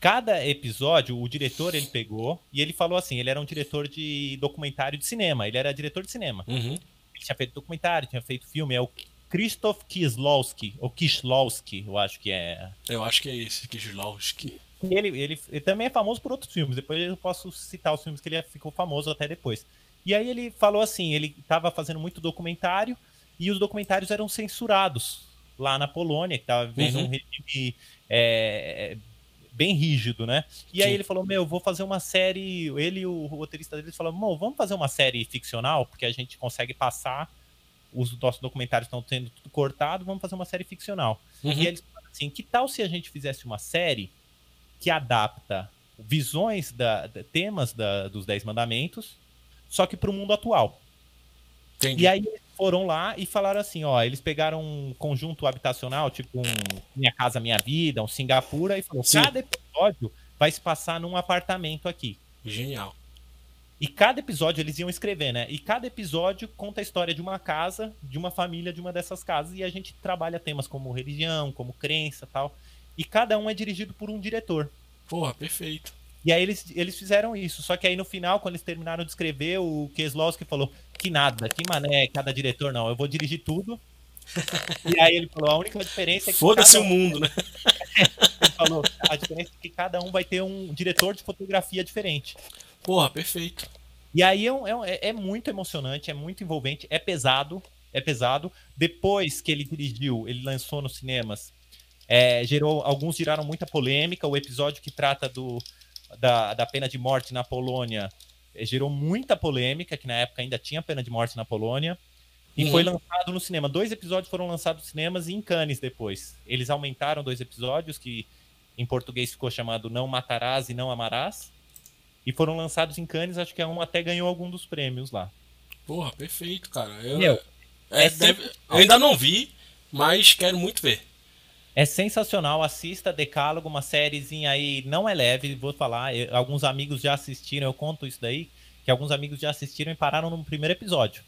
cada episódio, o diretor ele pegou e ele falou assim: ele era um diretor de documentário de cinema, ele era diretor de cinema. Uhum. Ele tinha feito documentário, tinha feito filme, é o Krzysztof Kieslowski, ou Kieslowski, eu acho que é. Eu acho que é esse, Kieslowski. Ele, ele, ele também é famoso por outros filmes, depois eu posso citar os filmes que ele ficou famoso até depois. E aí ele falou assim, ele estava fazendo muito documentário, e os documentários eram censurados lá na Polônia, que estava vivendo uhum. um regime é, bem rígido, né? E Sim. aí ele falou, meu, vou fazer uma série, ele e o roteirista dele falaram, vamos fazer uma série ficcional, porque a gente consegue passar os nossos documentários estão sendo tudo cortado, vamos fazer uma série ficcional. Uhum. E eles falaram assim: que tal se a gente fizesse uma série que adapta visões, da, temas da, dos Dez Mandamentos, só que para o mundo atual? Entendi. E aí eles foram lá e falaram assim, ó, eles pegaram um conjunto habitacional, tipo um Minha Casa Minha Vida, um Singapura, e falou, Sim. cada episódio vai se passar num apartamento aqui. Genial. E cada episódio eles iam escrever, né? E cada episódio conta a história de uma casa, de uma família de uma dessas casas, e a gente trabalha temas como religião, como crença tal. E cada um é dirigido por um diretor. Porra, perfeito. E aí eles, eles fizeram isso. Só que aí no final, quando eles terminaram de escrever, o Keslowski falou: que nada, que mané, cada diretor não, eu vou dirigir tudo. e aí ele falou: a única diferença é que. Foda-se o mundo, né? ele falou: a diferença é que cada um vai ter um diretor de fotografia diferente. Porra, perfeito. E aí é, é, é muito emocionante, é muito envolvente, é pesado, é pesado. Depois que ele dirigiu, ele lançou nos cinemas, é, gerou, alguns geraram muita polêmica. O episódio que trata do, da, da pena de morte na Polônia eh, gerou muita polêmica, que na época ainda tinha pena de morte na Polônia. E uhum. foi lançado no cinema. Dois episódios foram lançados nos cinemas e em Cannes depois. Eles aumentaram dois episódios, que em português ficou chamado Não Matarás e Não Amarás. E foram lançados em Cannes, acho que um até ganhou algum dos prêmios lá. Porra, perfeito, cara. Eu, Meu, é, é deve, eu ainda não vi, mas quero muito ver. É sensacional, assista Decálogo, uma sériezinha aí, não é leve, vou falar, eu, alguns amigos já assistiram, eu conto isso daí, que alguns amigos já assistiram e pararam no primeiro episódio.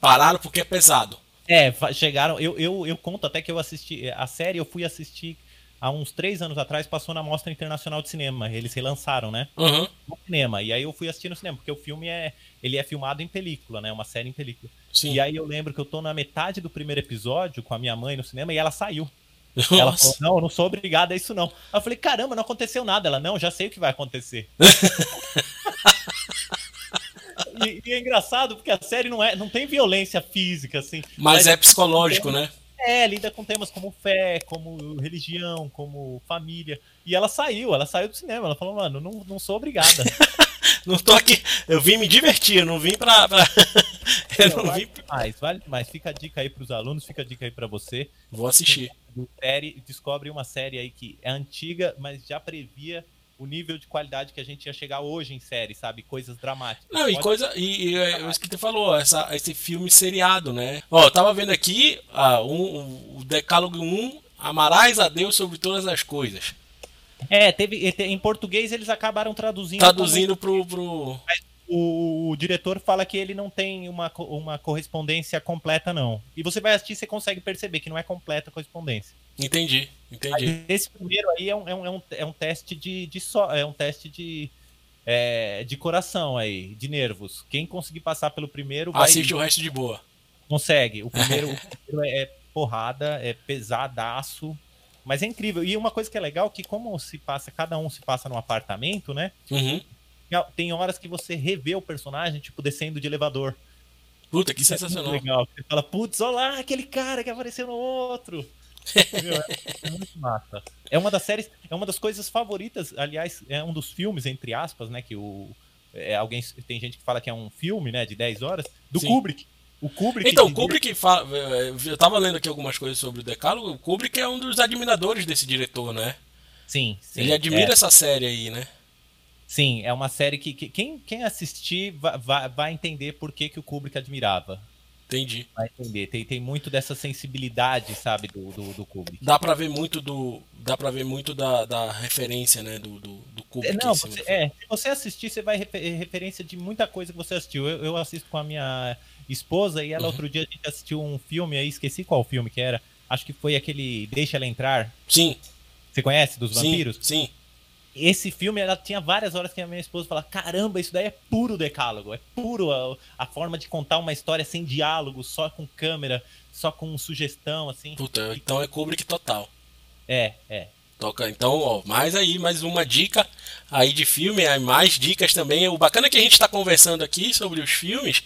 Pararam porque é pesado. É, chegaram, eu, eu, eu conto até que eu assisti, a série eu fui assistir há uns três anos atrás, passou na Mostra Internacional de Cinema, eles relançaram, né? Uhum. No cinema, e aí eu fui assistir no cinema, porque o filme é, ele é filmado em película, né? Uma série em película. Sim. E aí eu lembro que eu tô na metade do primeiro episódio com a minha mãe no cinema e ela saiu. Nossa. Ela falou, não, eu não sou obrigada a isso não. Aí eu falei, caramba, não aconteceu nada. Ela, não, já sei o que vai acontecer. e, e, é engraçado porque a série não, é, não tem violência física, assim. Mas, mas é psicológico, né? É, lida com temas como fé, como religião, como família. E ela saiu, ela saiu do cinema. Ela falou, mano, não, não sou obrigada. não tô aqui. Eu vim me divertir, eu não vim pra. pra... eu não, não vim. Mais, vale mais. Fica a dica aí pros alunos, fica a dica aí pra você. Vou assistir. Série, descobre uma série aí que é antiga, mas já previa o nível de qualidade que a gente ia chegar hoje em série, sabe? Coisas dramáticas. Não, e coisa. E, e é isso que tu falou, essa, esse filme seriado, né? Ó, eu tava vendo aqui ah, um, o Decálogo 1, Amarás a Deus sobre todas as coisas. É, teve. Em português eles acabaram traduzindo. Traduzindo como... pro. pro... O, o, diretor fala que ele não tem uma, uma correspondência completa, não. E você vai assistir, você consegue perceber que não é completa a correspondência. Entendi, entendi. esse primeiro aí é um, é um, é um, é um teste de, de só. É um teste de. É, de coração aí, de nervos. Quem conseguir passar pelo primeiro. Vai... Assiste o resto de boa. Consegue. O primeiro, o primeiro é porrada, é pesadaço. Mas é incrível. E uma coisa que é legal que como se passa, cada um se passa num apartamento, né? Uhum. Tem horas que você revê o personagem, tipo, descendo de elevador. Puta, que Isso sensacional. É legal. Você fala, putz, olha lá aquele cara que apareceu no outro. Meu, é muito massa. É uma das séries, é uma das coisas favoritas, aliás, é um dos filmes, entre aspas, né? Que o. É, alguém, tem gente que fala que é um filme, né, de 10 horas, do Sim. Kubrick. O Kubrick. Então, o Kubrick fala, é, eu tava lendo aqui algumas coisas sobre o Decálogo. O Kubrick é um dos admiradores desse diretor, né? Sim. sim Ele admira é. essa série aí, né? Sim, é uma série que, que quem, quem assistir vai, vai, vai, entender por que, que o Kubrick admirava. Entendi. Vai entender. Tem, tem muito dessa sensibilidade, sabe, do, do, do Kubrick. Dá pra ver muito do. Dá pra ver muito da, da referência, né, do, do, do Kubrick. Não, você, é, se você assistir, você vai refer, referência de muita coisa que você assistiu. Eu, eu assisto com a minha esposa e ela uhum. outro dia a gente assistiu um filme aí, esqueci qual filme que era. Acho que foi aquele Deixa Ela Entrar. Sim. Você conhece dos vampiros? Sim. Esse filme, ela tinha várias horas que a minha esposa falava: caramba, isso daí é puro decálogo, é puro a, a forma de contar uma história sem diálogo, só com câmera, só com sugestão, assim. Puta, então é Kubrick total. É, é. Toca, então, ó, mais aí, mais uma dica aí de filme, aí mais dicas também. O bacana é que a gente está conversando aqui sobre os filmes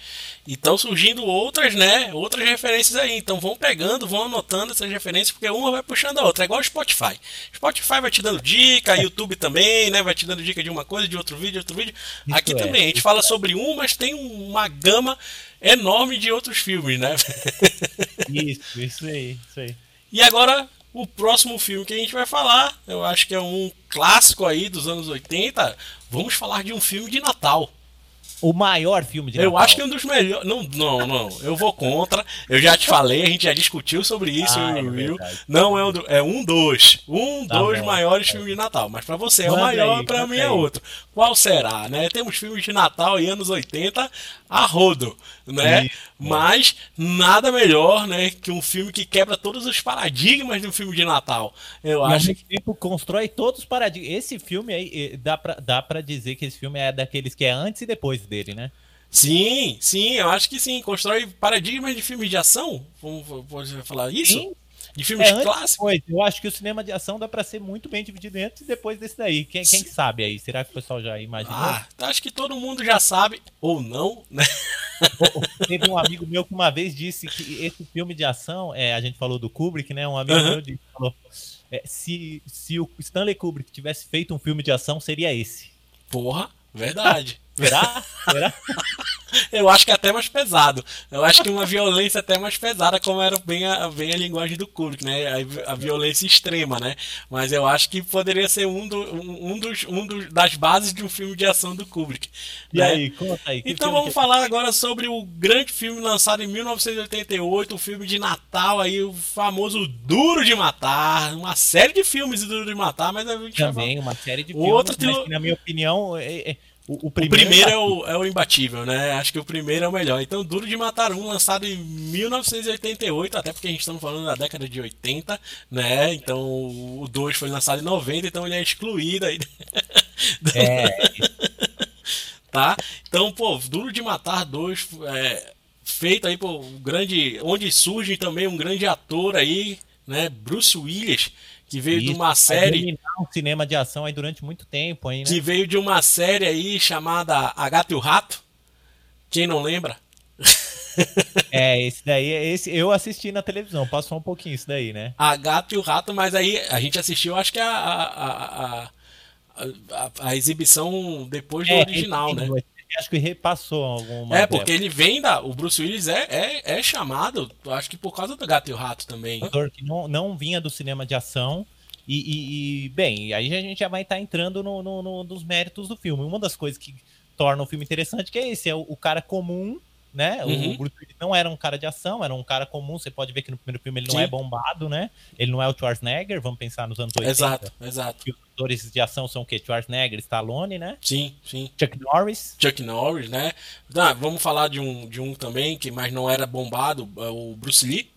e estão surgindo outras, né? Outras referências aí. Então vão pegando, vão anotando essas referências, porque uma vai puxando a outra. É igual o Spotify. Spotify vai te dando dica, YouTube também, né? Vai te dando dica de uma coisa, de outro vídeo, de outro vídeo. Isso aqui é. também, a gente fala sobre um, mas tem uma gama enorme de outros filmes, né? Isso, isso aí, isso aí. E agora o próximo filme que a gente vai falar, eu acho que é um clássico aí dos anos 80. Vamos falar de um filme de Natal. o maior filme de Natal. Eu acho que é um dos melhores. Não, não, não. Eu vou contra. Eu já te falei, a gente já discutiu sobre isso, ah, viu? É não é um, do, é um dos. Um tá dos bom, maiores é. filmes de Natal. Mas para você é o maior, para mim é outro. Qual será, né? Temos filmes de Natal aí anos 80 a rodo, né? Isso. Mas nada melhor, né, que um filme que quebra todos os paradigmas de um filme de Natal. Eu e acho que tempo constrói todos os paradigmas. Esse filme aí dá para dá para dizer que esse filme é daqueles que é antes e depois dele, né? Sim, sim, eu acho que sim. Constrói paradigmas de filmes de ação. Pode falar isso? Sim. De filmes é, clássicos? Eu acho que o cinema de ação dá para ser muito bem dividido antes e depois desse daí. Quem, quem sabe aí? Será que o pessoal já imaginou? Ah, acho que todo mundo já sabe, ou não, né? Teve um amigo meu que uma vez disse que esse filme de ação, é, a gente falou do Kubrick, né? Um amigo uhum. meu disse, falou: é, se, se o Stanley Kubrick tivesse feito um filme de ação, seria esse. Porra, verdade. Será? Será? Eu acho que é até mais pesado. Eu acho que uma violência até mais pesada, como era bem a, bem a linguagem do Kubrick, né? A, a, violência extrema, né? Mas eu acho que poderia ser um, do, um, dos, um dos, das bases de um filme de ação do Kubrick. E né? aí, conta aí. Então vamos que... falar agora sobre o grande filme lançado em 1988, o filme de Natal aí, o famoso Duro de Matar. Uma série de filmes de Duro de Matar, mas a gente Também, uma série de filmes, Outro mas que, na minha opinião... É, é o, o, primeiro, o primeiro é, o, é o imbatível, né? Acho que o primeiro é o melhor. Então, Duro de Matar um, lançado em 1988, até porque a gente está falando da década de 80, né? Então, o 2 foi lançado em 90, então ele é excluído aí. É. tá? Então, pô, Duro de Matar 2 é, feito aí por um grande. onde surge também um grande ator aí, né? Bruce Willis que veio Isso, de uma série. um cinema de ação aí durante muito tempo, hein, né? Que veio de uma série aí chamada A Gato e o Rato. Quem não lembra? é, esse daí, esse eu assisti na televisão, passou um pouquinho isso daí, né? A Gato e o Rato, mas aí a gente assistiu, acho que a, a, a, a, a exibição depois do é, original, né? Acho que repassou alguma. É, porque ele vem da. O Bruce Willis é, é, é chamado, acho que por causa do Gato e o Rato também. Que não, não vinha do cinema de ação. E, e, e bem, aí a gente já vai estar tá entrando no, no, no, nos méritos do filme. Uma das coisas que torna o filme interessante que é esse, é o, o cara comum né? Uhum. O Bruce Willis não era um cara de ação, era um cara comum. Você pode ver que no primeiro filme ele Sim. não é bombado, né? Ele não é o Schwarzenegger, vamos pensar nos anos 80. Exato, exato. Que os atores de ação são o quê? Schwarzenegger, Stallone, né? Sim, sim. Chuck Norris. Chuck Norris, né? Ah, vamos falar de um, de um também, que mas não era bombado, é o Bruce Lee.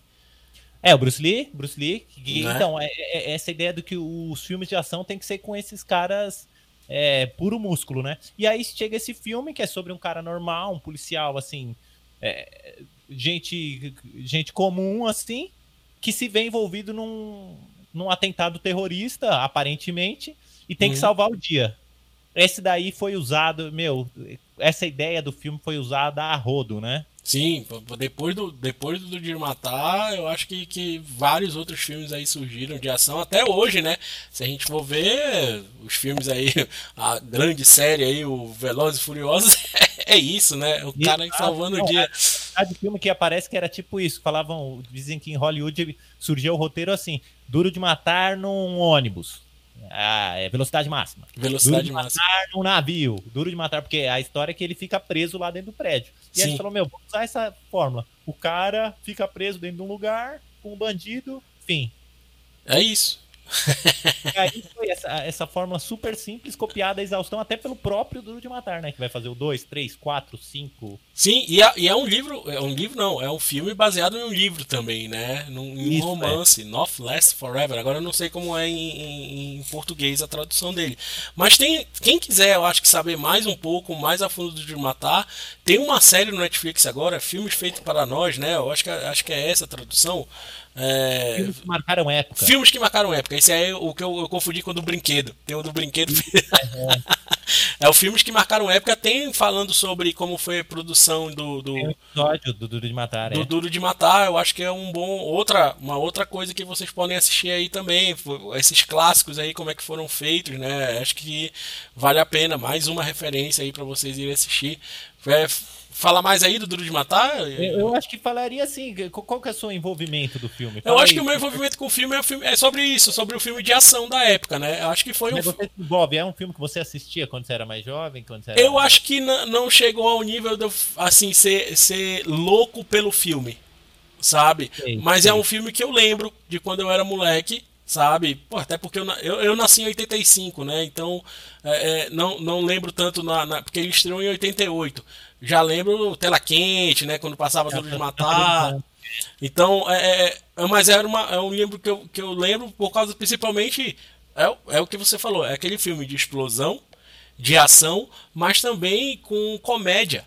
É, o Bruce Lee, Bruce Lee. né? Então, é, é, é, essa ideia do que os filmes de ação tem que ser com esses caras é, puro músculo, né? E aí chega esse filme que é sobre um cara normal, um policial, assim, é, gente, gente comum assim, que se vê envolvido num, num atentado terrorista, aparentemente, e tem uhum. que salvar o dia. Esse daí foi usado, meu, essa ideia do filme foi usada a rodo, né? Sim, depois do, depois do De Matar, eu acho que, que vários outros filmes aí surgiram de ação, até hoje, né? Se a gente for ver os filmes aí, a grande série aí, o Velozes e Furiosos, é isso, né? O cara salvando não, o dia. A de filme que aparece que era tipo isso, falavam, dizem que em Hollywood surgiu o roteiro assim, duro de matar num ônibus. Ah, é velocidade máxima. Velocidade duro de máxima. matar num navio. Duro de matar, porque a história é que ele fica preso lá dentro do prédio. E Sim. a gente falou, meu, vamos usar essa fórmula. O cara fica preso dentro de um lugar com um bandido, fim. É isso e aí foi essa, essa fórmula super simples, copiada a exaustão até pelo próprio Duro de Matar, né? Que vai fazer o 2, 3, 4, 5. Sim, e é, e é, um livro, é um livro não, é um filme baseado em um livro também, né? Num, em um é. romance, é. Not Last Forever. Agora eu não sei como é em, em, em, português a tradução dele. Mas tem, quem quiser, eu acho que saber mais um pouco, mais a fundo do Duro de Matar, tem uma série no Netflix agora, filmes feitos para nós, né? Eu acho que, acho que é essa a tradução é... Filmes que marcaram época. Filmes que marcaram época. Esse é o que eu, eu confundi com o do brinquedo. Tem o do brinquedo. É. é o filmes que marcaram época. Tem falando sobre como foi a produção do. do tem um episódio do Duro de Matar. Do é. Duro de Matar. Eu acho que é um bom. Outra, uma outra coisa que vocês podem assistir aí também. Esses clássicos aí, como é que foram feitos, né? Acho que vale a pena. Mais uma referência aí para vocês irem assistir. É, Fala mais aí do Duro de Matar? Eu, eu acho que falaria assim. Qual que é o seu envolvimento do filme? Fala eu acho aí. que o meu envolvimento com o filme é, filme é, sobre isso, sobre o filme de ação da época, né? Eu acho que foi Mas um. Você envolve, é um filme que você assistia quando você era mais jovem? Quando era eu mais... acho que não chegou ao nível de assim, ser, ser louco pelo filme. Sabe? Sim, Mas sim. é um filme que eu lembro de quando eu era moleque sabe? Pô, até porque eu, eu, eu, nasci em 85, né? Então é, é, não, não lembro tanto, na, na, porque ele estreou em 88. Já lembro Tela Quente, né? Quando passava Duro de Matar. Então, é, é, é, mas era uma, é um livro que eu, que eu lembro por causa principalmente. É, é o que você falou, é aquele filme de explosão, de ação, mas também com comédia.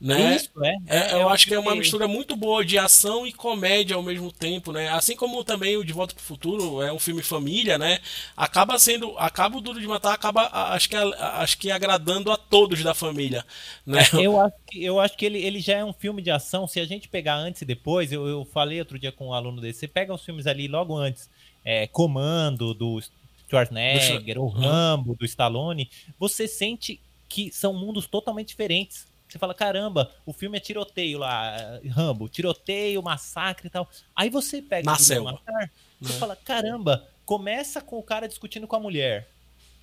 Né? Isso, é. é eu acho que é uma mistura muito boa de ação e comédia ao mesmo tempo, né? Assim como também o De Volta para o Futuro é um filme família, né? Acaba sendo, acaba o Duro de Matar, acaba acho que acho que agradando a todos da família, né? Eu acho que, eu acho que ele, ele já é um filme de ação. Se a gente pegar antes e depois, eu, eu falei outro dia com um aluno desse, você pega os filmes ali logo antes, é, Comando do Schwarzenegger, do... o Rambo do Stallone, você sente que são mundos totalmente diferentes você fala, caramba, o filme é tiroteio lá, Rambo, tiroteio, massacre e tal. Aí você pega o matar, você é. fala, caramba, começa com o cara discutindo com a mulher.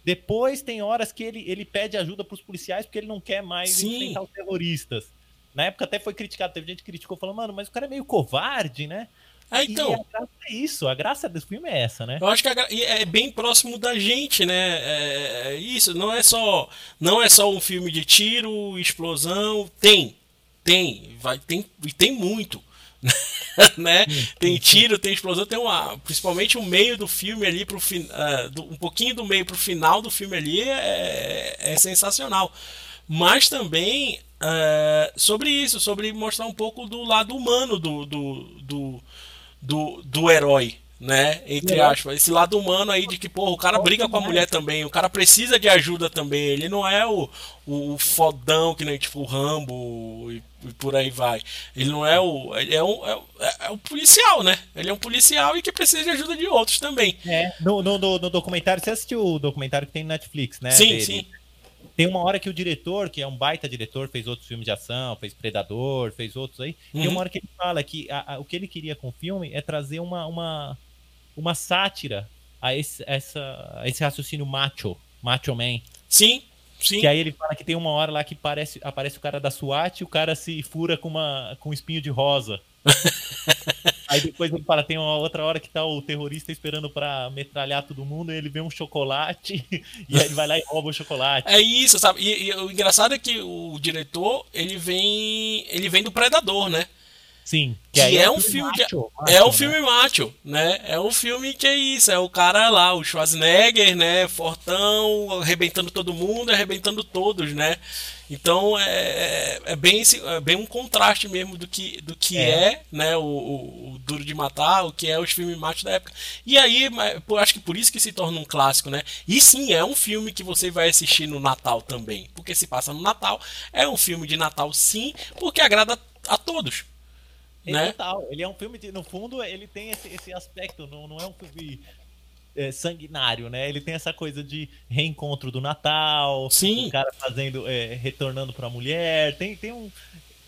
Depois tem horas que ele, ele pede ajuda para os policiais porque ele não quer mais Sim. enfrentar os terroristas. Na época até foi criticado, teve gente que criticou, falou, mano, mas o cara é meio covarde, né? Ah, então. E a graça é isso, a graça desse filme é essa, né? Eu acho que é bem próximo da gente, né? É, é, isso, não é só não é só um filme de tiro, explosão, tem, tem, vai tem e tem muito. né? Tem tiro, tem explosão, tem uma. Principalmente o meio do filme ali, pro, uh, do, um pouquinho do meio pro final do filme ali é, é sensacional. Mas também uh, sobre isso, sobre mostrar um pouco do lado humano do, do, do, do, do herói, né? Entre aspas. Esse lado humano aí de que, porra, o cara briga com a mulher também, o cara precisa de ajuda também. Ele não é o, o fodão que nem tipo o Rambo e, e por aí vai. Ele não é o. Ele é um, é, é um policial, né? Ele é um policial e que precisa de ajuda de outros também. É, no, no, no documentário, você assistiu o documentário que tem no Netflix, né? Sim, dele. sim. Tem uma hora que o diretor, que é um baita diretor, fez outros filmes de ação, fez Predador, fez outros aí. Uhum. Tem uma hora que ele fala que a, a, o que ele queria com o filme é trazer uma, uma, uma sátira a esse, essa, a esse raciocínio macho, macho man. Sim, sim. Que aí ele fala que tem uma hora lá que parece, aparece o cara da SWAT e o cara se fura com, uma, com um espinho de rosa. Aí depois ele fala, tem uma outra hora que tá o terrorista esperando para metralhar todo mundo, e ele vê um chocolate, e aí ele vai lá e rouba o chocolate. É isso, sabe? E, e, o engraçado é que o diretor, ele vem. ele vem do Predador, né? Sim. Que, que é, é, um filme, macho, de, macho, é um né? filme macho, né? É um filme que é isso, é o cara lá, o Schwarzenegger, né? Fortão, arrebentando todo mundo, arrebentando todos, né? Então é, é, é bem, é bem um contraste mesmo do que, do que é. é né, o, o, o, Duro de Matar, o que é os filmes machos da época. E aí, acho que por isso que se torna um clássico, né? E sim, é um filme que você vai assistir no Natal também. Porque se passa no Natal, é um filme de Natal sim, porque agrada a todos. É né? total. Ele é um filme de, no fundo, ele tem esse, esse aspecto, não, não é um filme é, sanguinário, né? Ele tem essa coisa de reencontro do Natal, Sim. o cara fazendo, é, retornando para a mulher, tem, tem um,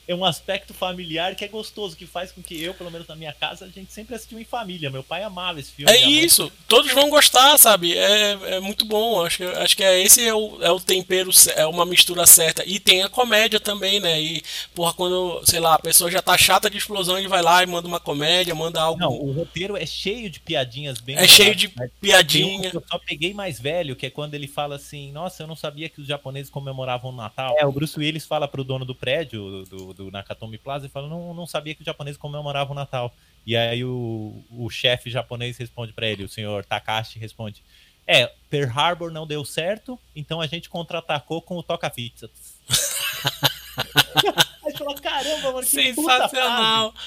é um aspecto familiar que é gostoso, que faz com que eu, pelo menos na minha casa, a gente sempre assistiu em família. Meu pai amava esse filme. É isso, mãe... todos vão gostar, sabe? É, é muito bom. Acho que, acho que é, esse é o, é o tempero, é uma mistura certa. E tem a comédia também, né? E, porra, quando, sei lá, a pessoa já tá chata de explosão, ele vai lá e manda uma comédia, manda algo. Não, o roteiro é cheio de piadinhas bem. É cheio de piadinha. eu só peguei mais velho, que é quando ele fala assim: Nossa, eu não sabia que os japoneses comemoravam o Natal. É, o Bruce Willis fala pro dono do prédio, do, do Nakatomi Plaza e fala: não, não sabia que os japoneses comemoravam o Natal. E aí o, o chefe japonês responde para ele, o senhor Takashi responde: É, Pearl Harbor não deu certo, então a gente contra-atacou com o fala: Caramba, mano, que Sensacional!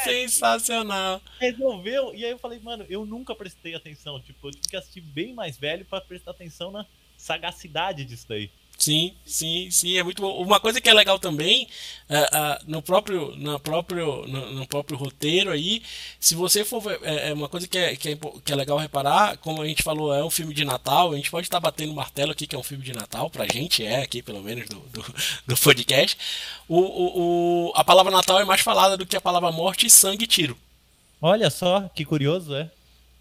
É? Sensacional. Resolveu. E aí eu falei, mano, eu nunca prestei atenção. Tipo, eu tive que assistir bem mais velho para prestar atenção na sagacidade disso daí. Sim, sim, sim, é muito bom. Uma coisa que é legal também, uh, uh, no, próprio, no, próprio, no, no, próprio roteiro aí, se você for. É, é uma coisa que é, que, é, que é legal reparar, como a gente falou, é um filme de Natal, a gente pode estar batendo martelo aqui que é um filme de Natal, pra gente é aqui, pelo menos, do, do, do podcast. O, o, o, a palavra Natal é mais falada do que a palavra morte, sangue e tiro. Olha só, que curioso, é.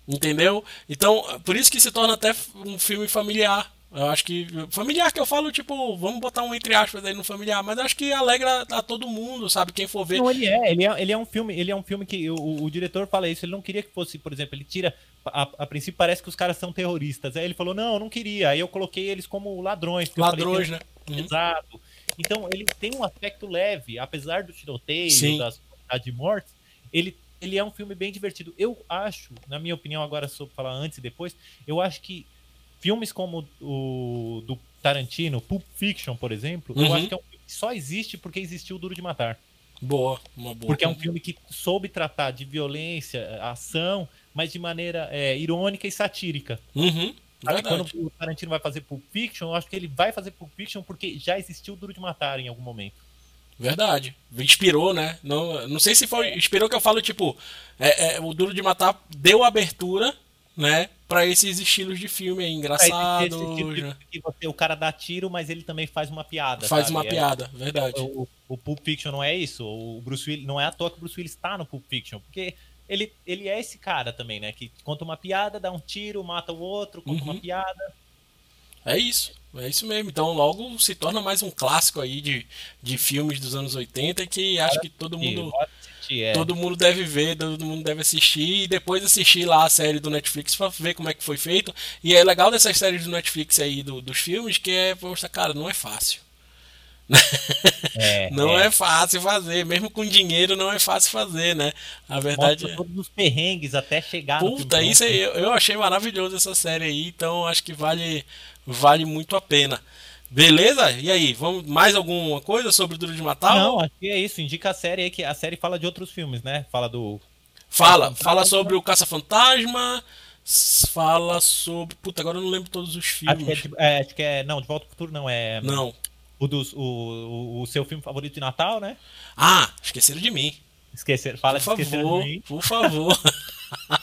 Entendeu? Então, por isso que se torna até um filme familiar eu acho que. Familiar que eu falo, tipo, vamos botar um entre aspas aí no familiar, mas acho que alegra a todo mundo, sabe? Quem for ver. Não, ele é, ele é, ele é um filme, ele é um filme que o, o diretor fala isso, ele não queria que fosse, por exemplo, ele tira. A, a, princípio parece que os caras são terroristas. Aí ele falou, não, eu não queria. Aí eu coloquei eles como ladrões. Ladrões, né? Uhum. Exato. Então ele tem um aspecto leve, apesar do tiroteio, Sim. das de mortes, ele ele é um filme bem divertido. Eu acho, na minha opinião, agora sobre falar antes e depois, eu acho que filmes como o do Tarantino, Pulp Fiction, por exemplo, uhum. eu acho que é um filme que só existe porque existiu o Duro de Matar. Boa, uma boa. Porque é um filme que soube tratar de violência, ação, mas de maneira é, irônica e satírica. Uhum. Sabe, quando o Tarantino vai fazer Pulp Fiction, eu acho que ele vai fazer Pulp Fiction porque já existiu o Duro de Matar em algum momento. Verdade. Inspirou, né? Não, não sei se foi. Inspirou que eu falo, tipo, é, é, o Duro de Matar deu abertura né? Pra esses estilos de filme aí, engraçado. É, tipo né? que você, o cara dá tiro, mas ele também faz uma piada. Faz sabe? uma é, piada, verdade. O, o, Pulp Fiction não é isso. O Bruce Willis, não é à toa que o Bruce Willis está no Pulp Fiction, porque ele, ele é esse cara também, né? Que conta uma piada, dá um tiro, mata o outro, conta uhum. uma piada. É isso, é isso mesmo. Então logo se torna mais um clássico aí de, de filmes dos anos 80 que acho que todo mundo assistir, é. Todo mundo deve ver, todo mundo deve assistir e depois assistir lá a série do Netflix pra ver como é que foi feito. E é legal dessas séries do Netflix aí, do, dos filmes, que é mostrar, cara, não é fácil. É, não é. é. fácil fazer, mesmo com dinheiro não é fácil fazer, né? A verdade Mostra é. todos os perrengues até chegar Puta, isso aí, eu, eu achei maravilhoso essa série aí, então acho que vale, vale muito a pena. Beleza? E aí, vamos mais alguma coisa sobre o Duro de Matar? Não, acho que é isso. Indica a série aí que a série fala de outros filmes, né? Fala do Fala, fala sobre o Caça-Fantasma, fala sobre, puta, agora eu não lembro todos os filmes. Acho que é, é, acho que é não, De Volta ao Futuro não é. Não. O dos o, o, o seu filme favorito de Natal, né? Ah, esqueceram de mim. Esqueceram, fala por favor, Por favor.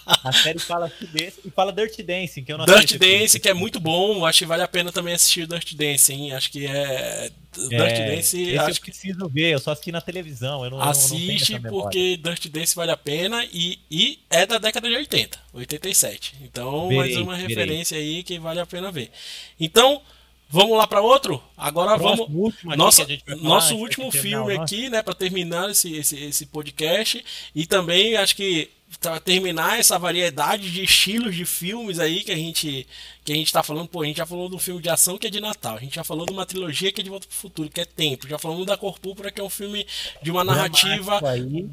A série fala desse e fala Dirt Dancing, que eu não Dirt Dancing, que é muito bom. Acho que vale a pena também assistir Dirt Dancing. Acho que é. É, Dancing. Acho eu preciso ver, eu só assisti na televisão. Eu não, Assiste eu não porque Dirt Dancing vale a pena e, e é da década de 80, 87. Então, verei, mais uma referência aí que vale a pena ver. Então. Vamos lá para outro? Agora Próximo, vamos. Nossa, nosso último filme aqui, né, para terminar esse, esse, esse podcast. E também acho que terminar essa variedade de estilos de filmes aí que a gente que a gente tá falando, pô, a gente já falou do filme de ação que é de Natal, a gente já falou de uma trilogia que é de Volta pro Futuro, que é Tempo, já falamos da Cor Púrpura, que é um filme de uma narrativa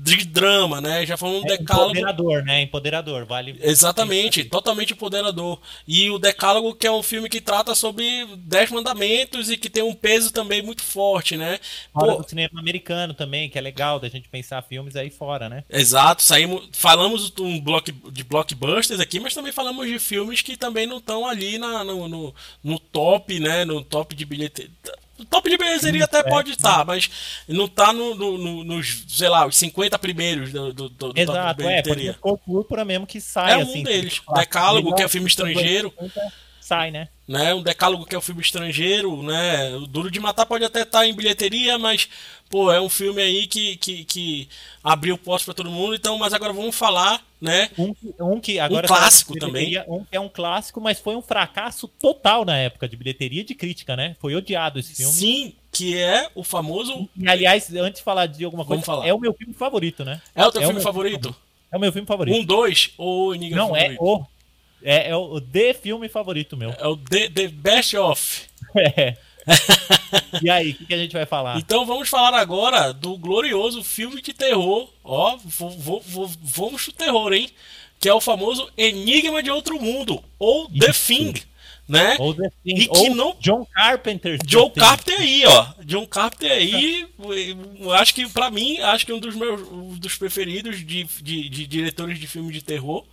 de drama, né? Já falamos do é Decálogo. Empoderador, né? Empoderador, vale. Exatamente, totalmente empoderador. E o Decálogo, que é um filme que trata sobre dez mandamentos e que tem um peso também muito forte, né? Fora pô, do cinema americano também, que é legal da gente pensar filmes aí fora, né? Exato, saímos, falamos um block, de blockbusters aqui, mas também falamos de filmes que também não estão ali ali na, no, no, no, top, né? No top de bilheteria. Top de bilheteria até pode estar, mas não está no, no, no, nos, sei lá, os 50 primeiros do, do, do Exato, top de bilheteria. É, Púrpura mesmo que sai. É um assim, deles. Decálogo, que é filme estrangeiro. Sai, né? né? Um decálogo que é o um filme estrangeiro, né? O Duro de Matar pode até estar tá em bilheteria, mas pô, é um filme aí que, que, que abriu portas para todo mundo. Então, mas agora vamos falar, né? Um, um que agora um clássico também. Um que é um clássico, mas foi um fracasso total na época de bilheteria e de crítica, né? Foi odiado esse filme. Sim, que é o famoso. E, aliás, antes de falar de alguma coisa, falar. é o meu filme favorito, né? É o teu é filme favorito? Filme. É o meu filme favorito. Um, dois ou Enigma Não, é favorito? é o. É, é o The filme favorito meu. É o The, the Best of. É. e aí, o que, que, a gente vai falar? Então vamos falar agora do glorioso filme de terror. Ó, vamos pro terror, hein? Que é o famoso Enigma de Outro Mundo, ou Isso. The Thing. Né? Ou The Thing, e que não... John Carpenter. John Carpenter aí, ó. John Carpenter aí, acho que para mim, acho que um dos meus um dos preferidos de, de, de diretores de filme de terror,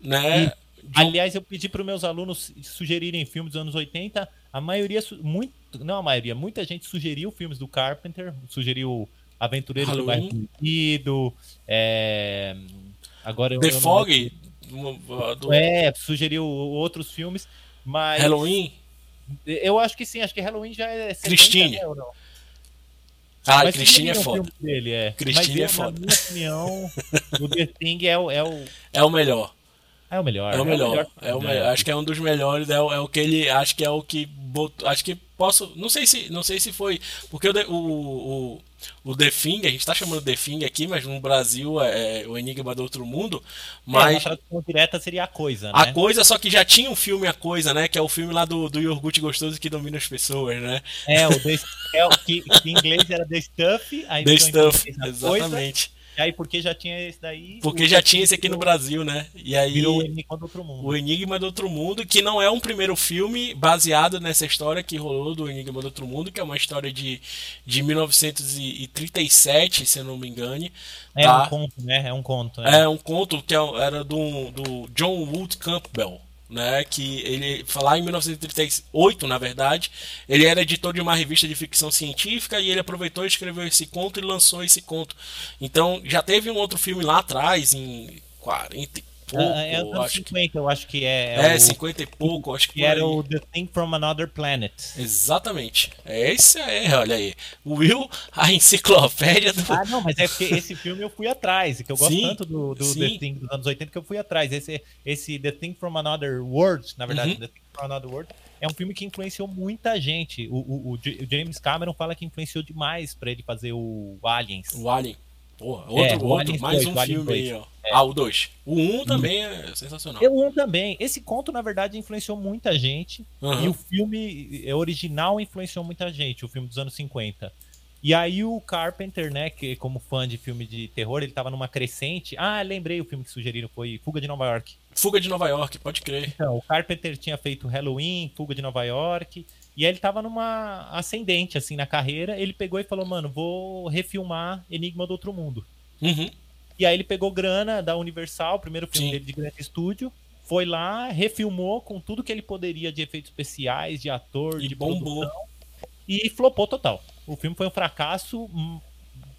né? E Aliás, eu pedi para os meus alunos sugerirem filmes dos anos 80. a maioria, muito, não a maioria, muita gente sugeriu filmes do Carpenter, sugeriu Aventureiros do Bairro é, agora The Fog, do... é, sugeriu outros filmes, mas Halloween. Eu acho que sim, acho que Halloween já é Christine. Né, ah, Mas Christine é foda. Dele, é. Christine é foda. Na minha opinião, o The Thing é o, é o. É o melhor. É o melhor. É o melhor. É o melhor. É o melhor. Acho que é um dos melhores. É o, é o que ele. Acho que é o que. Botou, acho que posso. Não sei se, não sei se foi. Porque o, o, o The Thing, a gente está chamando The Thing aqui, mas no Brasil é, é o Enigma do Outro Mundo. Mas. É, a tradução direta seria a coisa, né? A coisa, só que já tinha um filme A Coisa, né? Que é o filme lá do, do iogurte gostoso que domina as pessoas, né? É, o The, é, o que, que, em inglês era The Stuff. Aí The Stuff, exatamente. Coisa, e aí, porque já tinha esse daí. Porque já tinha esse aqui no Brasil, né? E aí. Virou o Enigma do Outro Mundo. O Enigma do Outro Mundo, que não é um primeiro filme baseado nessa história que rolou do Enigma do Outro Mundo, que é uma história de, de 1937, se eu não me engane. É tá? um conto, né? É um conto. Né? É um conto que é era do, do John Wood Campbell né, que ele lá em 1938, na verdade, ele era editor de uma revista de ficção científica e ele aproveitou e escreveu esse conto e lançou esse conto. Então, já teve um outro filme lá atrás em 40 pouco. É, é anos 50, que... eu acho que é. É, é 50 e pouco, acho que. Era o The Thing from Another Planet. Exatamente. É esse aí, olha aí. Will, a enciclopédia do. Ah, não, mas é porque esse filme eu fui atrás, que eu gosto sim, tanto do, do The Thing dos anos 80 que eu fui atrás. Esse, esse The Thing from Another World, na verdade, uhum. The Thing from Another World, é um filme que influenciou muita gente. O, o, o James Cameron fala que influenciou demais para ele fazer o Aliens. O Alien. Porra, outro, é, outro mais 2, um filme aí, ó. É. Ah, o 2. O 1 um também hum. é sensacional. O 1 um também. Esse conto, na verdade, influenciou muita gente. Uhum. E o filme é, original influenciou muita gente, o filme dos anos 50. E aí o Carpenter, né, que como fã de filme de terror, ele tava numa crescente. Ah, lembrei o filme que sugeriram, foi Fuga de Nova York. Fuga de Nova York, pode crer. Então, o Carpenter tinha feito Halloween, Fuga de Nova York. E aí ele tava numa ascendente, assim, na carreira. Ele pegou e falou, mano, vou refilmar Enigma do Outro Mundo. Uhum. E aí ele pegou grana da Universal, primeiro filme Sim. dele de grande estúdio. Foi lá, refilmou com tudo que ele poderia de efeitos especiais, de ator, e de bombou. Produção, e flopou total. O filme foi um fracasso hum,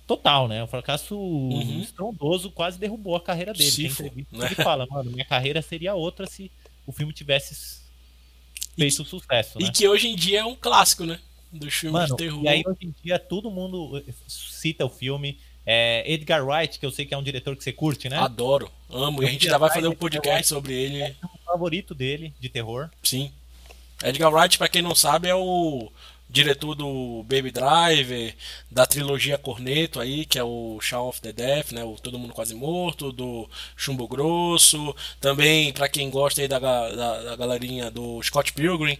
total, né? Um fracasso uhum. estrondoso, quase derrubou a carreira dele. Cifo, Tem entrevista né? ele fala, mano, minha carreira seria outra se o filme tivesse feito sucesso. E né? que hoje em dia é um clássico, né? Dos filmes Mano, de terror. E aí hoje em dia todo mundo eh, cita o filme. É, Edgar Wright, que eu sei que é um diretor que você curte, né? Adoro, amo. E a gente já vai fazer um podcast sobre ele. É o favorito dele de terror. Sim. Edgar Wright, para quem não sabe, é o diretor do Baby Driver, da trilogia Corneto aí, que é o Shaun of the Death, né, o Todo Mundo Quase Morto, do Chumbo Grosso, também para quem gosta aí da, da, da, galerinha do Scott Pilgrim,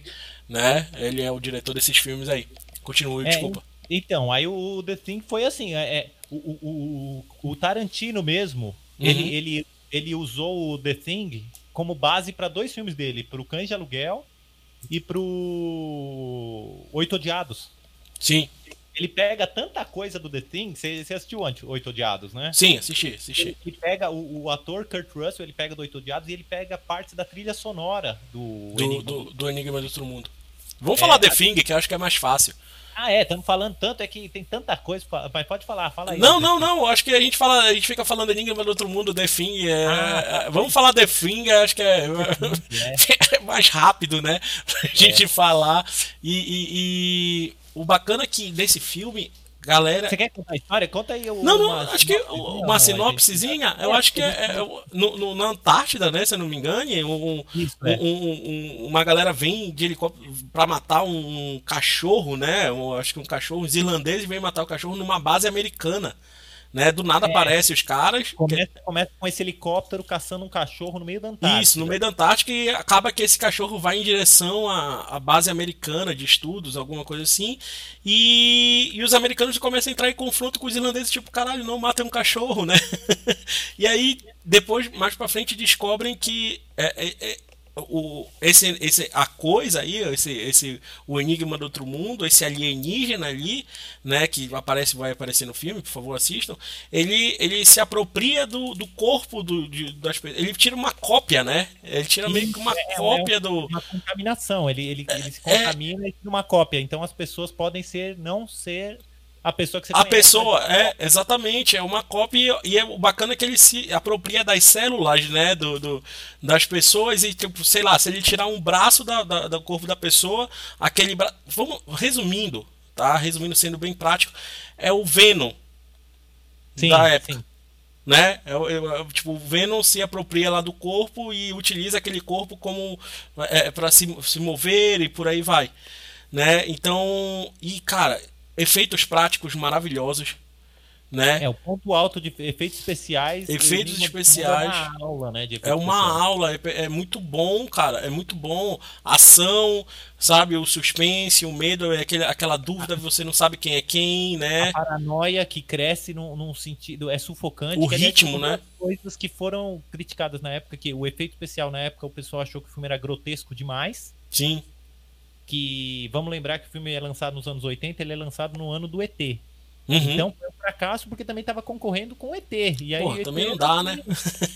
né, ele é o diretor desses filmes aí. Continue, é, desculpa. Então, aí o The Thing foi assim, é, é o, o, o, Tarantino mesmo, uhum. ele, ele, ele usou o The Thing como base para dois filmes dele, para o Cães de Aluguel e pro Oito Odiados. Sim. Ele pega tanta coisa do The Thing. Você, assistiu antes Oito Odiados, né? Sim, assisti, assisti. Ele, ele pega o, o, ator Kurt Russell, ele pega do Oito Odiados e ele pega partes da trilha sonora do, do Enigma do, do, Enigma do Outro Mundo. Vamos é, falar The Thing, que eu acho que é mais fácil. Ah, é, estamos falando tanto, é que tem tanta coisa, mas pode falar, fala aí. Não, não, não, acho que a gente fala, a gente fica falando Enigma do Outro Mundo, The Thing, é, ah, é, vamos falar The Thing, acho que é, é. é mais rápido, né, pra gente é. falar, e, e, e o bacana é que nesse filme Galera. Você quer contar a história? Conta aí o. Não, não, acho que uma sinopsezinha, eu acho que é, é no, no, na Antártida, né? Se eu não me engane, um, Isso, é. um, um, uma galera vem de helicóptero pra matar um cachorro, né? Acho que um cachorro, os irlandeses vêm matar o cachorro numa base americana né? Do nada é, aparece os caras. Começa, que... começa, com esse helicóptero caçando um cachorro no meio da Antártica. Isso, no meio da Antártica e acaba que esse cachorro vai em direção à, à base americana de estudos, alguma coisa assim. E, e os americanos começam a entrar em confronto com os irlandeses, tipo, caralho, não matem um cachorro, né? e aí, depois, mais pra frente, descobrem que é, é, é o, esse, esse, a coisa aí, esse, esse, o enigma do outro mundo, esse alienígena ali, né, que aparece, vai aparecer no filme, por favor assistam, ele, ele se apropria do, do corpo do, de, das pessoas, ele tira uma cópia, né, ele tira Sim, meio que uma é, é cópia é do... Uma contaminação, ele, ele, ele se é. contamina é, e tira uma cópia, então as pessoas podem ser, não ser a pessoa que você A conhece, pessoa, né? é, exatamente, é uma cópia e é o bacana que ele se apropria das células, né, do, do, das pessoas e, tipo, sei lá, se ele tirar um braço da, da do corpo da pessoa, aquele braço, vamos, resumindo, tá, resumindo, sendo bem prático, é o Venom sim, da época. Sim. Né? É, é, tipo, o Venom se apropria lá do corpo e utiliza aquele corpo como é, para se, se mover e por aí vai, né? Então, e cara, efeitos práticos maravilhosos. Né? É o ponto alto de efeitos especiais. Efeitos especiais. É uma aula, né? é uma especiais. aula, é, é, muito bom, cara. É muito bom. Ação, sabe? O suspense, o medo, é aquele, aquela dúvida, você não sabe quem é quem, né? A paranoia que cresce num, num sentido. É sufocante. O ritmo, né? Coisas que foram criticadas na época, que o efeito especial na época o pessoal achou que o filme era grotesco demais. Sim que vamos lembrar que o filme é lançado nos anos 80, ele é lançado no ano do ET. Uhum. Então foi um fracasso porque também estava conconcorrendo com o ET. E aí, Porra, também não dá, né?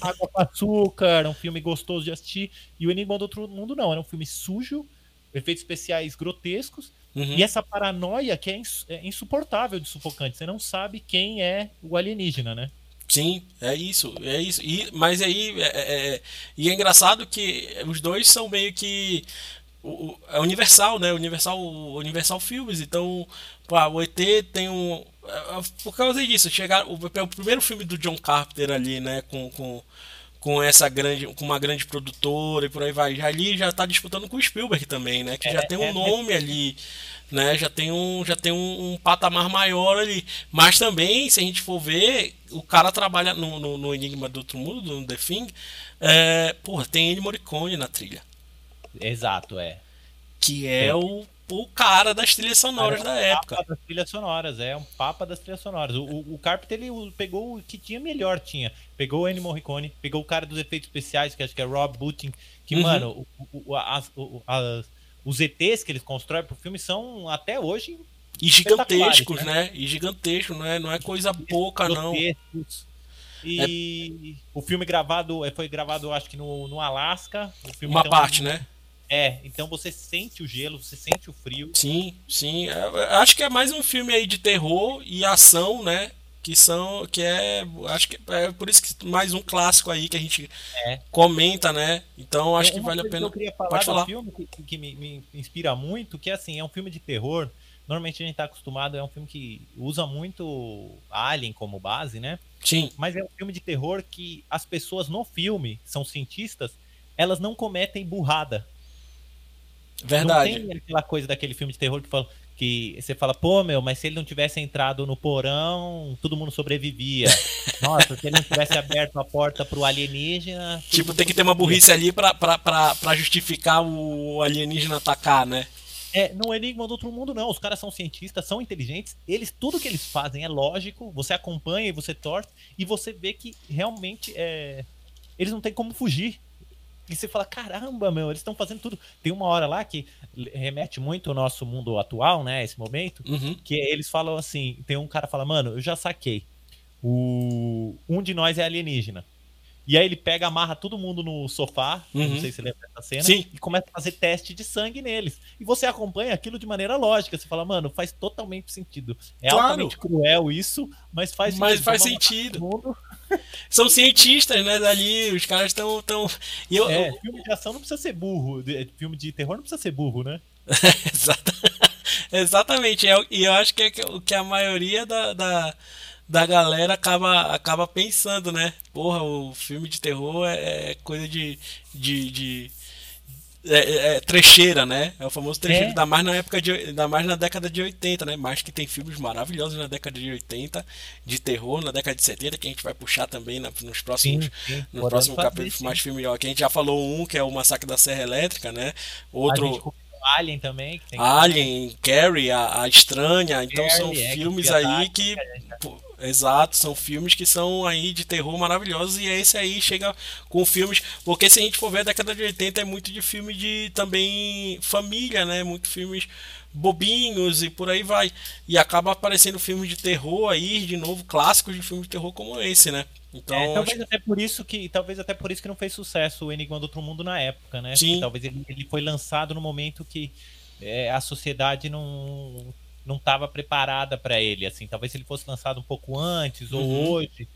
Água com açúcar, um filme gostoso de assistir. E o Enigma do Outro Mundo não, era um filme sujo, efeitos especiais grotescos. Uhum. E essa paranoia que é, ins é insuportável de sufocante. Você não sabe quem é o alienígena, né? Sim, é isso, é isso. E, mas aí é, é, é, e é engraçado que os dois são meio que o, é Universal, né? Universal, Universal Filmes. Então, pá, o ET tem um. É, é, por causa disso, chegar o, é o primeiro filme do John Carpenter ali, né? Com, com, com essa grande, com uma grande produtora e por aí vai. Já ali já está disputando com o Spielberg também, né? Que é, já tem um é, nome é... ali, né? Já tem um, já tem um, um, patamar maior ali. Mas também, se a gente for ver, o cara trabalha no, no, no Enigma do Outro Mundo, no The Thing. É, porra, tem ele Morricone na trilha. Exato, é. Que é, é. O, o cara das trilhas sonoras é da época. Papa das trilhas sonoras, é um papa das trilhas sonoras. O, o, o Carpenter ele pegou o que tinha melhor, tinha. Pegou o Ennio Morricone, pegou o cara dos efeitos especiais, que acho que é Rob Booting, que, uhum. mano, o, o, as, as, os ETs que eles constroem pro filme são até hoje e gigantescos, né? né? E gigantescos, não é, não é coisa pouca, não. E é... o filme gravado foi gravado, acho que no, no Alasca. Uma parte, um... né? É, então você sente o gelo, você sente o frio. Sim, sim. É, acho que é mais um filme aí de terror e ação, né? Que são. Que é. Acho que é por isso que mais um clássico aí que a gente é. comenta, né? Então acho é, que vale a pena. Que eu queria falar Pode falar. filme que, que me, me, inspira muito, que é assim, é um filme de terror. Normalmente a gente tá acostumado, é um filme que usa muito Alien como base, né? Sim. Mas é um filme de terror que as pessoas no filme, são cientistas, elas não cometem burrada Verdade. Não tem aquela coisa daquele filme de terror que, fala, que você fala, pô, meu, mas se ele não tivesse entrado no porão, todo mundo sobrevivia. Nossa, se ele não tivesse aberto a porta pro alienígena. Tipo, tem que ter uma burrice ali pra, pra, pra, pra justificar o alienígena atacar, né? É, no Enigma do Outro Mundo, não. Os caras são cientistas, são inteligentes. Eles, tudo que eles fazem é lógico. Você acompanha e você torce. E você vê que realmente é, eles não têm como fugir. E você fala, caramba, meu, eles estão fazendo tudo. Tem uma hora lá que remete muito ao nosso mundo atual, né? Esse momento, uhum. que eles falam assim: tem um cara fala, mano, eu já saquei. O... Um de nós é alienígena. E aí ele pega, amarra todo mundo no sofá, uhum. não sei se você lembra dessa cena, Sim. e começa a fazer teste de sangue neles. E você acompanha aquilo de maneira lógica. Você fala, mano, faz totalmente sentido. É claro. altamente cruel isso, mas faz mas sentido. Mas faz sentido. São cientistas, né, dali, os caras estão... Tão... Eu, é, eu... filme de ação não precisa ser burro, filme de terror não precisa ser burro, né? Exatamente, é e eu acho que é o que a maioria da, da da galera acaba, acaba pensando, né? Porra, o filme de terror é, é coisa de. de, de é, é, é, trecheira, né? É o famoso trecheiro, é. ainda mais na época de. Ainda mais na década de 80, né? Mais que tem filmes maravilhosos na década de 80 de terror, na década de 70, que a gente vai puxar também na, nos próximos. Sim, sim. No próximo capítulo mais filme, ó, que a gente já falou um, que é o Massacre da Serra Elétrica, né? Outro. Alien também. Alien, Carrie, a, a Estranha. Então Carrie, são é, filmes aí que. Exato, são filmes que são aí de terror maravilhosos e esse aí chega com filmes, porque se a gente for ver a década de 80 é muito de filme de também família, né? Muito filmes bobinhos e por aí vai. E acaba aparecendo filmes de terror aí, de novo, clássicos de filmes de terror como esse, né? Então, é, talvez acho... até por isso que talvez até por isso que não fez sucesso o Enigma do Outro Mundo na época, né? Sim. talvez ele, ele foi lançado no momento que é, a sociedade não não estava preparada para ele, assim. Talvez se ele fosse lançado um pouco antes ou uhum. hoje,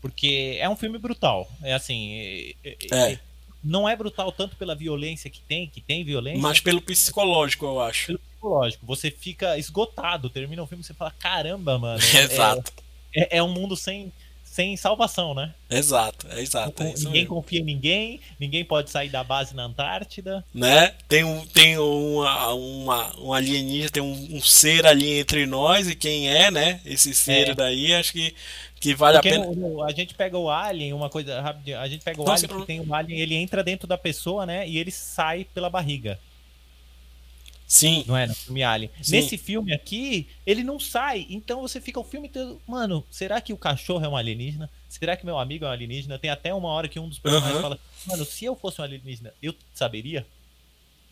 porque é um filme brutal. É assim, é, é, é. é. não é brutal tanto pela violência que tem, que tem violência, mas pelo psicológico, eu acho. Pelo psicológico, você fica esgotado, termina o filme e você fala, caramba, mano. Exato. É, é um mundo sem sem salvação, né? Exato, é exato. É ninguém mesmo. confia em ninguém, ninguém pode sair da base na Antártida. Né? Tem um, tem uma, uma, um alienígena, tem um, um ser ali entre nós e quem é, né? Esse ser é. daí, acho que, que vale Porque a pena. No, a gente pega o alien, uma coisa rápida, a gente pega o alien que tem um alien, ele entra dentro da pessoa, né? E ele sai pela barriga. Sim. Não é? No filme Alien. Sim. Nesse filme aqui, ele não sai. Então você fica o filme todo. Mano, será que o cachorro é um alienígena? Será que meu amigo é um alienígena? Tem até uma hora que um dos personagens uhum. fala: Mano, se eu fosse um alienígena, eu saberia?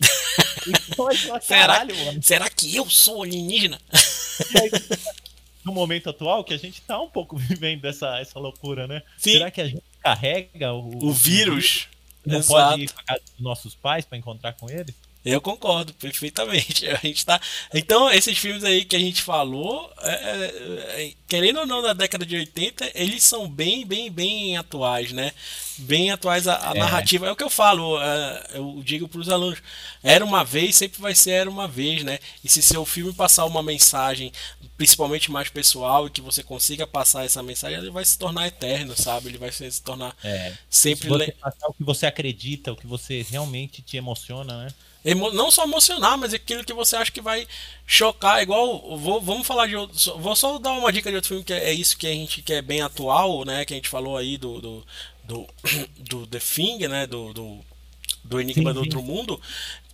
fala, será, será que eu sou alienígena? no momento atual, que a gente tá um pouco vivendo essa, essa loucura, né? Sim. Será que a gente carrega o, o vírus? Não Exato. pode ir pra casa dos nossos pais para encontrar com eles? Eu concordo perfeitamente. A gente tá. Então, esses filmes aí que a gente falou, é, é, é querendo ou não, da década de 80, eles são bem, bem, bem atuais, né? Bem atuais a, a é. narrativa. É o que eu falo, é, eu digo para os alunos: era uma vez, sempre vai ser era uma vez, né? E se seu filme passar uma mensagem, principalmente mais pessoal, e que você consiga passar essa mensagem, ele vai se tornar eterno, sabe? Ele vai se tornar é. sempre. Se você passar o que você acredita, o que você realmente te emociona, né? Não só emocionar, mas aquilo que você acha que vai chocar. Igual, vou, vamos falar de outro. Vou só dar uma dica de outro filme que é, isso que a gente quer é bem atual, né? Que a gente falou aí do, do, do, do The Thing, né? Do, do, do Enigma sim, do Outro Mundo.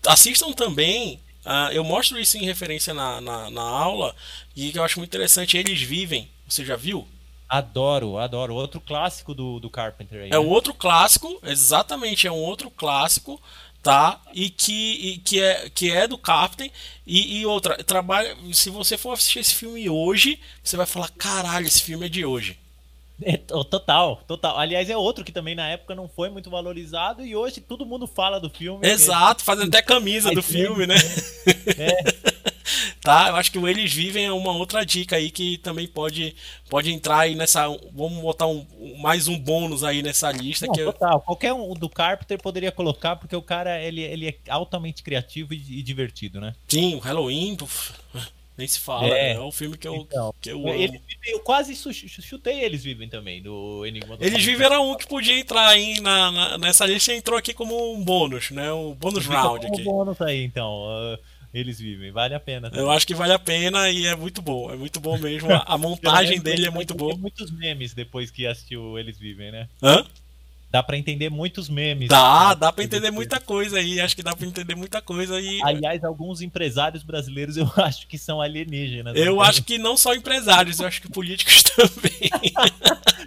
Assistam também. Uh, eu mostro isso em referência na, na, na aula e que eu acho muito interessante. Eles vivem. Você já viu? Adoro, adoro. Outro clássico do, do Carpenter aí. É né? outro clássico, exatamente, é um outro clássico tá? E que, e que, é, que é do Captain. E, e, outra, trabalha. Se você for assistir esse filme hoje, você vai falar: caralho, esse filme é de hoje. É, total, total. Aliás, é outro que também na época não foi muito valorizado e hoje todo mundo fala do filme. Exato, fazendo até camisa do filme, né? É. tá? Eu acho que o Eles Vivem é uma outra dica aí que também pode, pode entrar aí nessa. Vamos botar um, mais um bônus aí nessa lista. Não, que total. Eu... Qualquer um do Carpenter poderia colocar, porque o cara ele, ele é altamente criativo e, e divertido, né? Sim, o Halloween. Puf, nem se fala, é, é um filme que eu, então, que eu amo. Eu quase chutei Eles Vivem também, do Enigma do Eles Vivem era um que podia entrar aí na, na, nessa lista entrou aqui como um bônus, né? Um bônus round aqui. Um bônus aí, então. Uh, eles vivem. Vale a pena. Também. Eu acho que vale a pena e é muito bom. É muito bom mesmo. A, a montagem dele é muito boa. Tem muitos memes depois que assistiu Eles Vivem, né? Hã? Dá para entender muitos memes. Dá, dá para entender muita coisa aí. Acho que dá para entender muita coisa aí. Aliás, alguns empresários brasileiros eu acho que são alienígenas. Eu né? acho que não só empresários, eu acho que políticos também.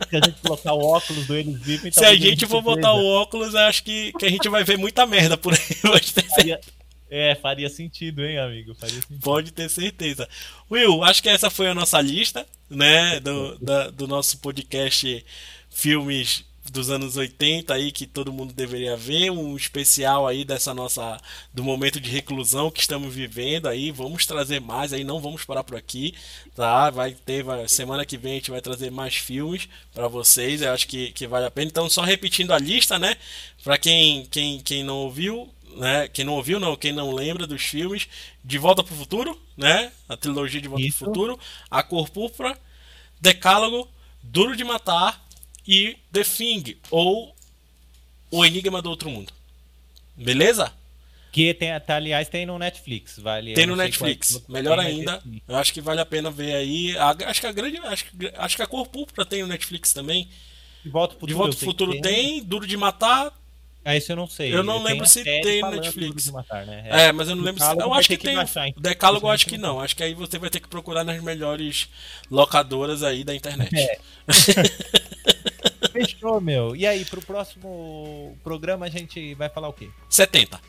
Se a gente colocar o óculos do Eles Vivem. Se a gente for botar o óculos, eu acho que, que a gente vai ver muita merda por aí. É, faria sentido, hein, amigo? Sentido. Pode ter certeza. Will, acho que essa foi a nossa lista, né? Do, da, do nosso podcast Filmes dos anos 80 aí que todo mundo deveria ver, um especial aí dessa nossa do momento de reclusão que estamos vivendo aí, vamos trazer mais aí, não vamos parar por aqui, tá? Vai ter vai, semana que vem a gente vai trazer mais filmes para vocês, eu acho que, que vale a pena. Então só repetindo a lista, né? Para quem quem quem não ouviu, né? Quem não ouviu, não, quem não lembra dos filmes, De Volta para o Futuro, né? A trilogia De Volta para o Futuro, A Cor Púrpura, Decálogo, Duro de Matar e The Thing, ou O Enigma do Outro Mundo. Beleza? Que tem, tá, aliás, tem no Netflix. Vale, tem no Netflix. Qual, Melhor ainda. Eu acho que vale a pena ver aí. A, acho que a grande. Acho, acho que a Cor Púrpura tem no Netflix também. De Volta Futuro, de volta pro futuro tem. tem. Duro de Matar Ah, esse eu não sei. Eu não Eu lembro se tem Netflix. Matar, né? É, mas eu não lembro se. Eu acho que que tem. baixar, então. Decálogo eu acho que não. Acho que aí você vai ter que procurar nas melhores locadoras aí da internet. É. Fechou, meu. E aí, pro próximo programa a gente vai falar o quê? 70.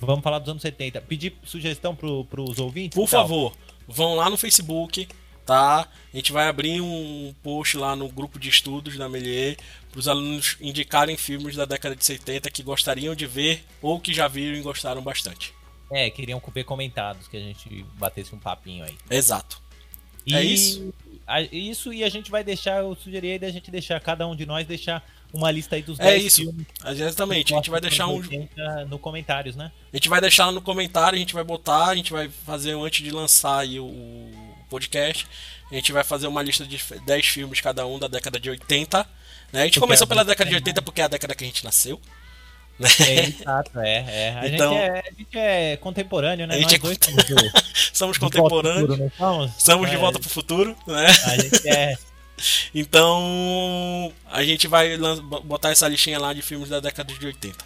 Vamos falar dos anos 70. Pedir sugestão pro, pros ouvintes? Por favor, vão lá no Facebook, tá? A gente vai abrir um post lá no grupo de estudos da Melier para os alunos indicarem filmes da década de 70 que gostariam de ver ou que já viram e gostaram bastante. É, queriam ver comentados, que a gente batesse um papinho aí. Exato. E É isso? a- isso e a gente vai deixar, eu sugeri aí da gente deixar, cada um de nós deixar uma lista aí dos É 10 isso. filmes. Exatamente. A gente vai deixar um, 80 no comentários, né? A gente vai deixar no comentário, a gente vai botar, a gente vai fazer antes de lançar aí o podcast. A gente vai fazer uma lista de 10 filmes cada um da década de 80. Né? A gente Porque começou é pela década de legal. 80 porque é a década que a gente nasceu. Né? É, exato, é. é. A, Então- gente é a gente é contemporâneo, né? A gente é dois somos do, Somos contemporâneos. futuro, somos? De É, volta pro futuro, né? A gente é. Então a gente vai botar essa listinha lá de filmes da década de 80.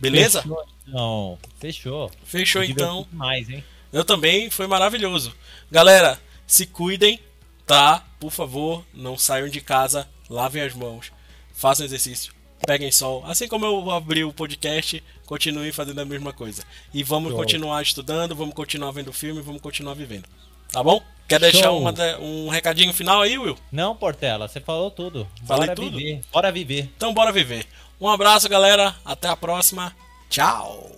Beleza? Fechou, então. Fechou. Fechou então. demais, hein? Eu também, foi maravilhoso. Galera, se cuidem, tá? Por favor, não saiam de casa, lavem as mãos, façam exercício, peguem sol. Assim como eu abri o podcast, continuem fazendo a mesma coisa. E vamos Show. continuar estudando, vamos continuar vendo filme, vamos continuar vivendo. Tá bom? Quer deixar uma um recadinho final aí, Will? Não, Portela, você falou tudo. Falei Bora tudo? viver. Bora viver. Então bora viver. Um abraço, galera. Até a próxima. Tchau.